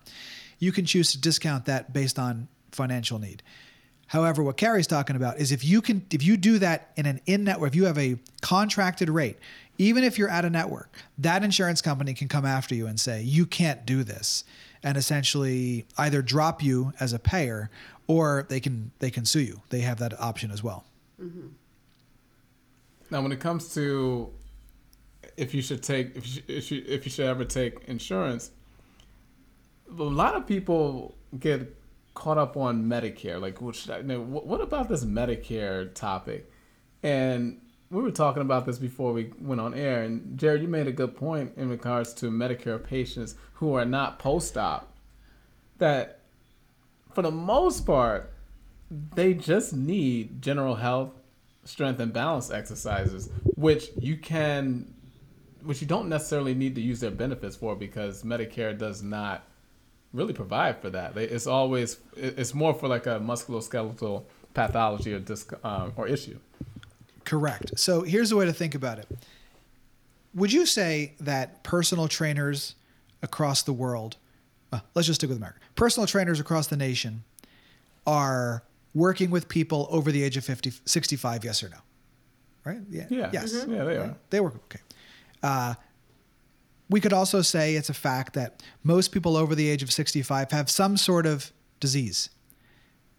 You can choose to discount that based on financial need. However, what Carrie's talking about is if you can if you do that in an in network, if you have a contracted rate, even if you're at a network, that insurance company can come after you and say, you can't do this and essentially either drop you as a payer or they can they can sue you. They have that option as well. Mm-hmm. Now, when it comes to if you should take if you, if you if you should ever take insurance, a lot of people get caught up on Medicare. Like, what should I? Know, what about this Medicare topic? And we were talking about this before we went on air. And Jared, you made a good point in regards to Medicare patients who are not post-op. That, for the most part, they just need general health, strength, and balance exercises, which you can, which you don't necessarily need to use their benefits for because Medicare does not really provide for that. It's always it's more for like a musculoskeletal pathology or disc um, or issue. Correct. So here's the way to think about it. Would you say that personal trainers across the world, uh, let's just stick with America, personal trainers across the nation are working with people over the age of 50, 65, yes or no? Right? Yeah. Yes. Yeah, they are. They work. Okay. Uh, we could also say it's a fact that most people over the age of 65 have some sort of disease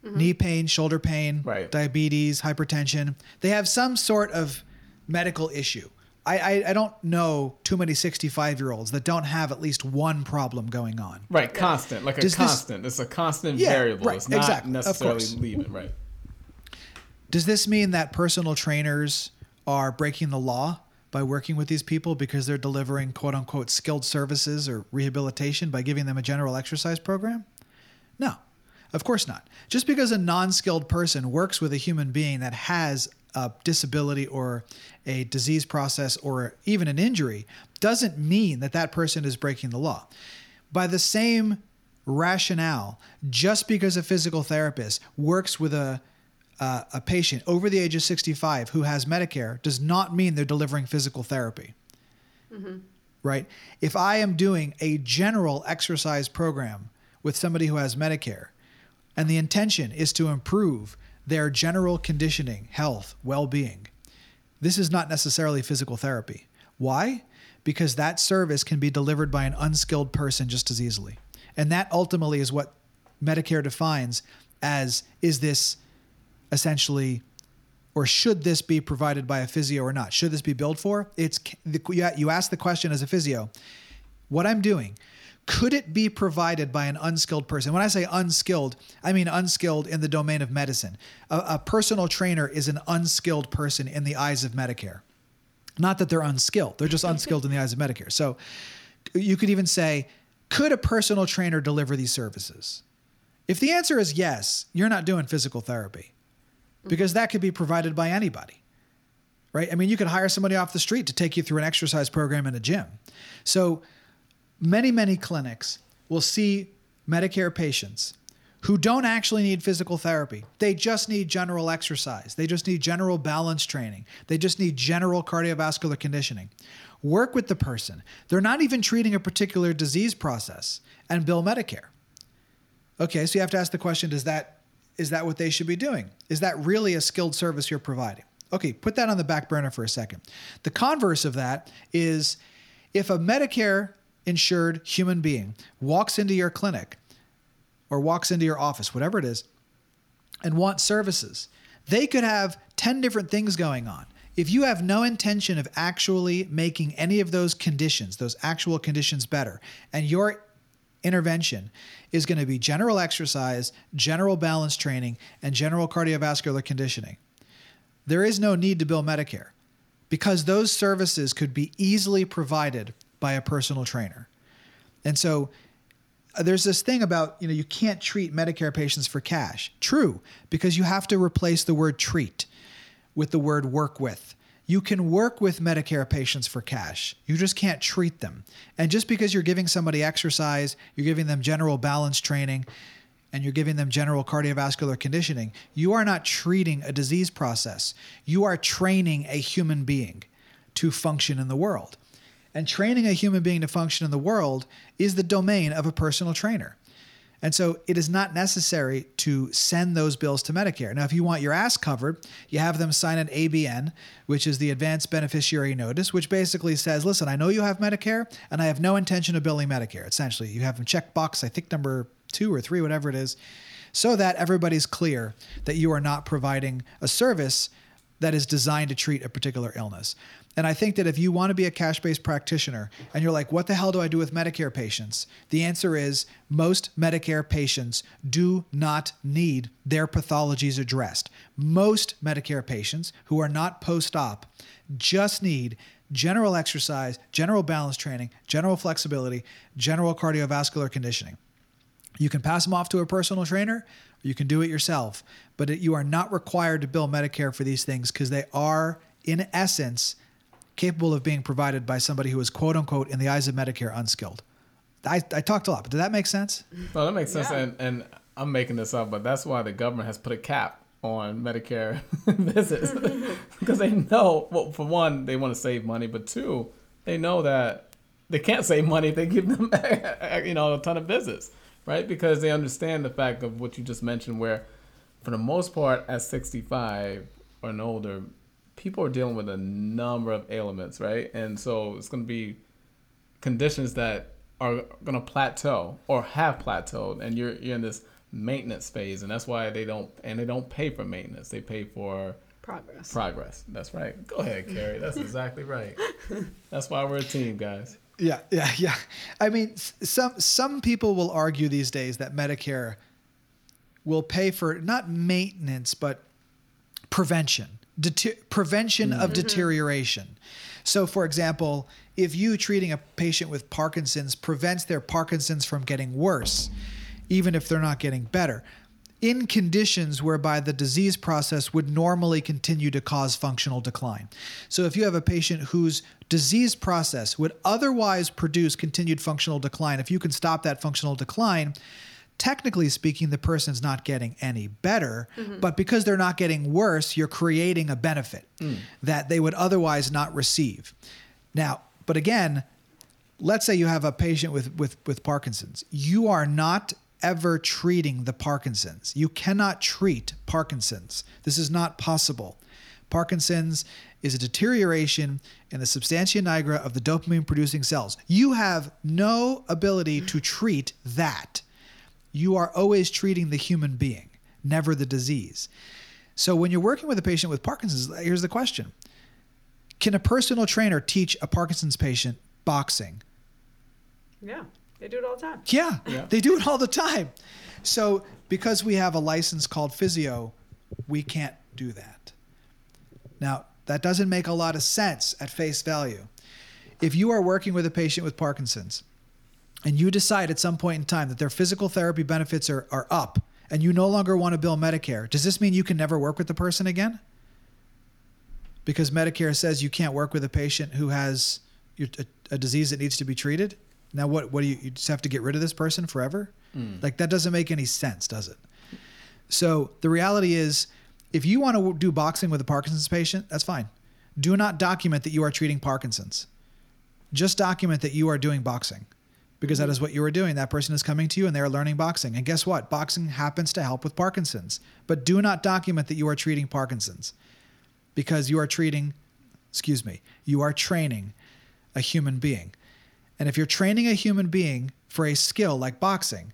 knee pain, shoulder pain, Right. diabetes, hypertension. They have some sort of medical issue. I, I, I don't know too many 65 year olds that don't have at least one problem going on. Right, constant, like a Does this- constant. it's a constant Yeah, variable. right, it's not exactly, necessarily leaving. Right. Does this mean that personal trainers are breaking the law by working with these people because they're delivering quote unquote skilled services or rehabilitation by giving them a general exercise program? No, of course not. Just because a non skilled person works with a human being that has a disability or a disease process or even an injury doesn't mean that that person is breaking the law. By the same rationale, just because a physical therapist works with a uh, a patient over the age of 65 who has Medicare does not mean they're delivering physical therapy. Right? If I am doing a general exercise program with somebody who has Medicare, and the intention is to improve their general conditioning, health, well being, this is not necessarily physical therapy. Why? Because that service can be delivered by an unskilled person just as easily. And that ultimately is what Medicare defines as is this essentially or should this be provided by a physio or not? Should this be billed for? It's you ask the question as a physio, what I'm doing, could it be provided by an unskilled person? When I say unskilled, I mean unskilled in the domain of medicine. A, a personal trainer is an unskilled person in the eyes of Medicare. Not that they're unskilled, they're just unskilled in the eyes of Medicare. So you could even say, could a personal trainer deliver these services? If the answer is yes, you're not doing physical therapy because that could be provided by anybody. Right? I mean, you could hire somebody off the street to take you through an exercise program in a gym. So many, many clinics will see Medicare patients who don't actually need physical therapy. They just need general exercise. They just need general balance training. They just need general cardiovascular conditioning. Work with the person. They're not even treating a particular disease process and bill Medicare. Okay, so you have to ask the question does that is that what they should be doing? Is that really a skilled service you're providing? Okay, put that on the back burner for a second. The converse of that is if a Medicare insured human being walks into your clinic or walks into your office, whatever it is, and wants services, they could have 10 different things going on. If you have no intention of actually making any of those conditions, those actual conditions better, and your intervention is going to be general exercise, general balance training, and general cardiovascular conditioning, there is no need to bill Medicare because those services could be easily provided by a personal trainer. And so uh, there's this thing about, you know, you can't treat Medicare patients for cash. True, because you have to replace the word treat with the word work with. You can work with Medicare patients for cash. You just can't treat them. And just because you're giving somebody exercise, you're giving them general balance training, and you're giving them general cardiovascular conditioning, you are not treating a disease process. You are training a human being to function in the world. And training a human being to function in the world is the domain of a personal trainer. And so it is not necessary to send those bills to Medicare. Now, if you want your ass covered, you have them sign an ABN, which is the Advanced Beneficiary Notice, which basically says, listen, I know you have Medicare and I have no intention of billing Medicare. Essentially, you have them check box, I think number two or three, whatever it is, so that everybody's clear that you are not providing a service that is designed to treat a particular illness. And I think that if you want to be a cash based practitioner and you're like, what the hell do I do with Medicare patients? The answer is most Medicare patients do not need their pathologies addressed. Most Medicare patients who are not post op just need general exercise, general balance training, general flexibility, general cardiovascular conditioning. You can pass them off to a personal trainer, you can do it yourself, but it, you are not required to bill Medicare for these things because they are, in essence, capable of being provided by somebody who is quote unquote, in the eyes of Medicare, unskilled. I, I talked a lot, but did that make sense? No, that makes sense, Yeah. and and I'm making this up, but that's why the government has put a cap on Medicare visits because they know. Well, for one, they want to save money, but two, they know that they can't save money if they give them, you know, a ton of visits, right? Because they understand the fact of what you just mentioned, where for the most part, at 65 or an older, people are dealing with a number of ailments, right? And so it's going to be conditions that are going to plateau or have plateaued and you're, you're in this maintenance phase and that's why they don't and they don't pay for maintenance. They pay for Progress. progress. That's right. Go ahead carrie. That's exactly right. That's why we're a team guys. Yeah, yeah, yeah. I mean, some some people will argue these days that Medicare will pay for not maintenance but prevention, Dete- prevention of mm-hmm. deterioration. So, for example, if you treating a patient with Parkinson's prevents their Parkinson's from getting worse, even if they're not getting better, in conditions whereby the disease process would normally continue to cause functional decline. So, if you have a patient whose disease process would otherwise produce continued functional decline, if you can stop that functional decline, technically speaking, the person's not getting any better, mm-hmm. but because they're not getting worse, you're creating a benefit mm. that they would otherwise not receive. Now, but again, let's say you have a patient with, with, with Parkinson's. You are not ever treating the Parkinson's. You cannot treat Parkinson's. This is not possible. Parkinson's is a deterioration in the substantia nigra of the dopamine producing cells. You have no ability to treat that. You are always treating the human being, never the disease. So when you're working with a patient with Parkinson's, here's the question Can a personal trainer teach a Parkinson's patient boxing? Yeah. They do it all the time. Yeah, Yeah. they do it all the time. So because we have a license called physio, we can't do that. Now, that doesn't make a lot of sense at face value. If you are working with a patient with Parkinson's and you decide at some point in time that their physical therapy benefits are, are up and you no longer want to bill Medicare, does this mean you can never work with the person again? Because Medicare says you can't work with a patient who has a, a disease that needs to be treated. Now, what? What do you? You just have to get rid of this person forever? Hmm. Like that doesn't make any sense, does it? So the reality is, if you want to do boxing with a Parkinson's patient, that's fine. Do not document that you are treating Parkinson's. Just document that you are doing boxing because that is what you are doing. That person is coming to you and they are learning boxing. And guess what? Boxing happens to help with Parkinson's. But do not document that you are treating Parkinson's because you are treating, excuse me, you are training a human being. And if you're training a human being for a skill like boxing,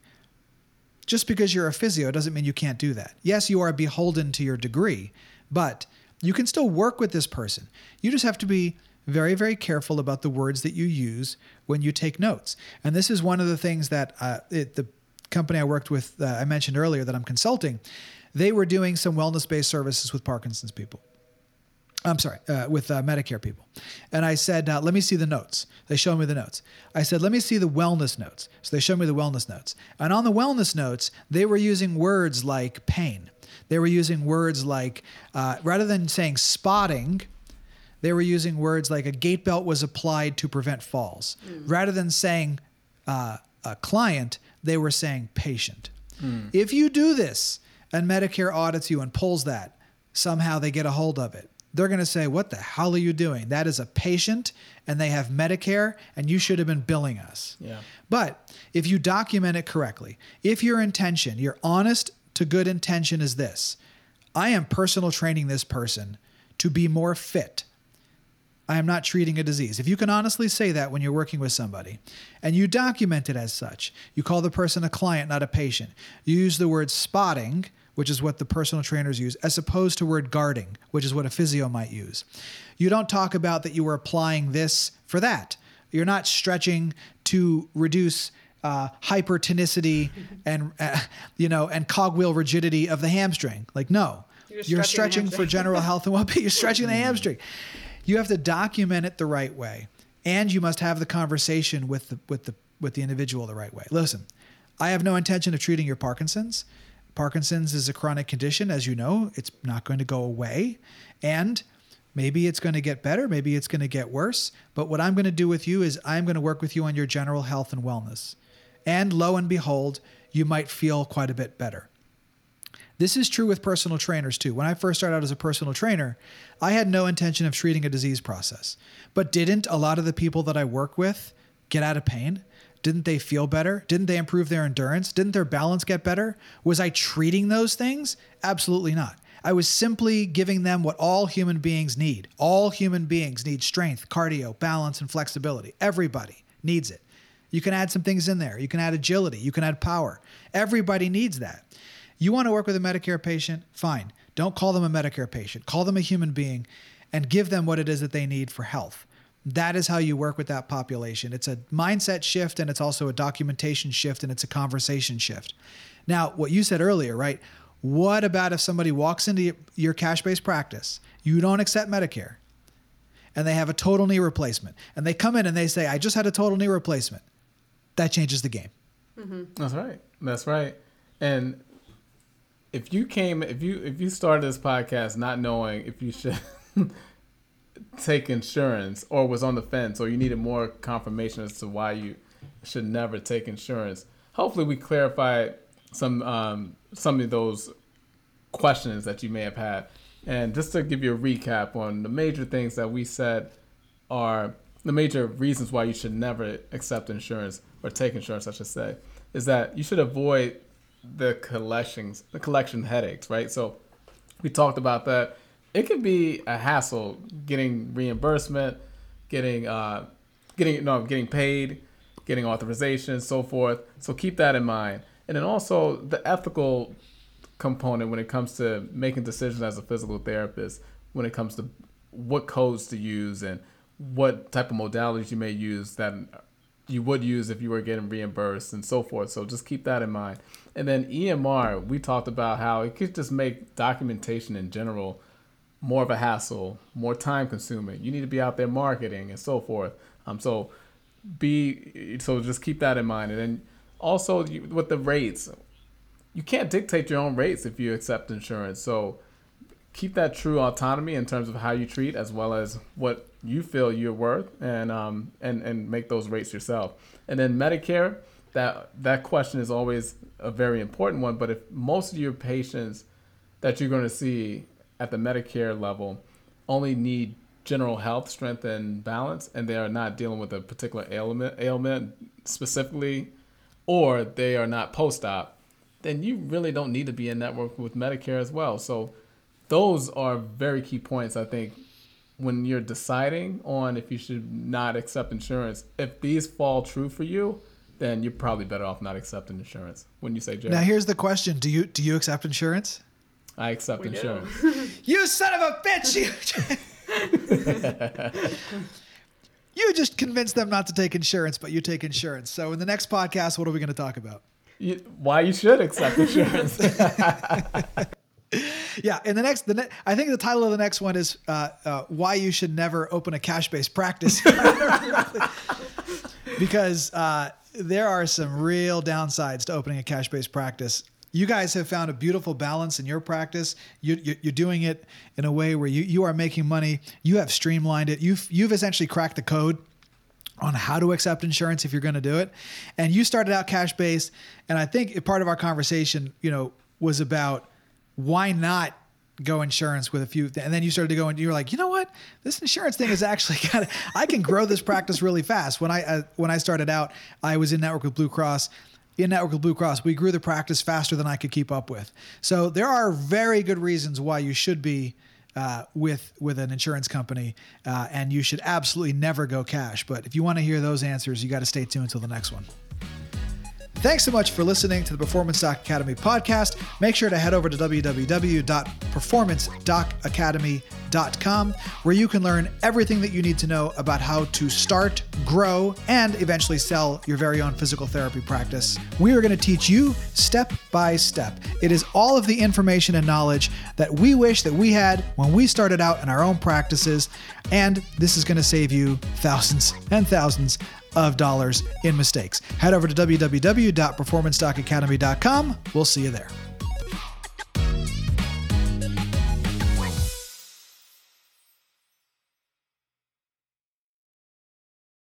just because you're a physio doesn't mean you can't do that. Yes, you are beholden to your degree, but you can still work with this person. You just have to be very, very careful about the words that you use when you take notes. And this is one of the things that uh, it, the company I worked with, uh, I mentioned earlier that I'm consulting, they were doing some wellness based services with Parkinson's people. I'm sorry, uh, with uh, Medicare people. And I said, uh, let me see the notes. They showed me the notes. I said, let me see the wellness notes. So they showed me the wellness notes. And on the wellness notes, they were using words like pain. They were using words like, uh, rather than saying spotting, they were using words like a gait belt was applied to prevent falls. Rather than saying uh, a client, they were saying patient. If you do this and Medicare audits you and pulls that, somehow they get a hold of it. They're going to say, What the hell are you doing? That is a patient and they have Medicare and you should have been billing us. Yeah. But if you document it correctly, if your intention, your honest to good intention is this I am personal training this person to be more fit. I am not treating a disease. If you can honestly say that when you're working with somebody and you document it as such, you call the person a client, not a patient. You use the word spotting, which is what the personal trainers use, as opposed to word guarding, which is what a physio might use. You don't talk about that you were applying this for that. You're not stretching to reduce uh, hypertonicity and uh, you know and cogwheel rigidity of the hamstring. Like no, You're you're, stretching stretching, for general health and well-being. You're stretching the hamstring. You have to document it the right way, and you must have the conversation with the with the with the individual the right way. Listen, I have no intention of treating your Parkinson's. Parkinson's is a chronic condition, as you know. It's not going to go away, and maybe it's going to get better. Maybe it's going to get worse. But what I'm going to do with you is I'm going to work with you on your general health and wellness. And lo and behold, you might feel quite a bit better. This is true with personal trainers too. When I first started out as a personal trainer, I had no intention of treating a disease process. But didn't a lot of the people that I work with get out of pain? Didn't they feel better? Didn't they improve their endurance? Didn't their balance get better? Was I treating those things? Absolutely not. I was simply giving them what all human beings need. All human beings need strength, cardio, balance, and flexibility. Everybody needs it. You can add some things in there. You can add agility. You can add power. Everybody needs that. You want to work with a Medicare patient? Fine. Don't call them a Medicare patient. Call them a human being and give them what it is that they need for health. That is how you work with that population. It's a mindset shift and it's also a documentation shift and it's a conversation shift. Now, what you said earlier, right? What about if somebody walks into your cash based practice? You don't accept Medicare and they have a total knee replacement and they come in and they say, I just had a total knee replacement. That changes the game. Mm-hmm. That's right. That's right. And if you came, if you if you started this podcast not knowing if you should take insurance or was on the fence or you needed more confirmation as to why you should never take insurance, hopefully we clarified some um, some of those questions that you may have had. And just to give you a recap on the major things that we said are the major reasons why you should never accept insurance or take insurance, I should say, is that you should avoid the collections, the collection headaches, right? So we talked about that. It can be a hassle getting reimbursement, getting uh, getting no, getting paid, getting authorization, and so forth. So keep that in mind. And then also the ethical component when it comes to making decisions as a physical therapist, when it comes to what codes to use and what type of modalities you may use that you would use if you were getting reimbursed and so forth. So just keep that in mind. And then EMR, we talked about how it could just make documentation in general more of a hassle, more time consuming. You need to be out there marketing and so forth. Um, so be so just keep that in mind. And then also you, with the rates, you can't dictate your own rates if you accept insurance. So keep that true autonomy in terms of how you treat as well as what you feel you're worth and um and and make those rates yourself and then medicare that that question is always a very important one but if most of your patients that you're going to see at the medicare level only need general health strength and balance and they are not dealing with a particular ailment ailment specifically or they are not post-op then you really don't need to be in network with medicare as well. So those are very key points i think when you're deciding on if you should not accept insurance. If these fall true for you then you're probably better off not accepting insurance when you say Jerry, Now here's the question: Do you do you accept insurance? i accept We insurance You son of a bitch! You, you just convinced them not to take insurance, but you take insurance. So in the next podcast, what are we going to talk about? You- why you should accept insurance Yeah, in the next, the ne- I think the title of the next one is uh, uh, "Why You Should Never Open a Cash-Based Practice," because uh, there are some real downsides to opening a cash-based practice. You guys have found a beautiful balance in your practice. You, you're doing it in a way where you, you are making money. You have streamlined it. You've you've essentially cracked the code on how to accept insurance if you're going to do it. And you started out cash based, and I think part of our conversation, you know, was about why not go insurance with a few and then you started to go and you were like you know what this insurance thing is actually kind of i can grow this practice really fast when i uh, when i started out i was in network with blue cross in network with blue cross we grew the practice faster than i could keep up with so there are very good reasons why you should be uh, with with an insurance company, uh, and you should absolutely never go cash. But if you want to hear those answers, you got to stay tuned until the next one. Thanks so much for listening to the Performance Doc Academy podcast. Make sure to head over to www.performancedocacademy.com where you can learn everything that you need to know about how to start, grow, and eventually sell your very own physical therapy practice. We are going to teach you step by step. It is all of the information and knowledge that we wish that we had when we started out in our own practices, and this is going to save you thousands and thousands of dollars in mistakes. Head over to www.performancedocacademy.com. We'll see you there.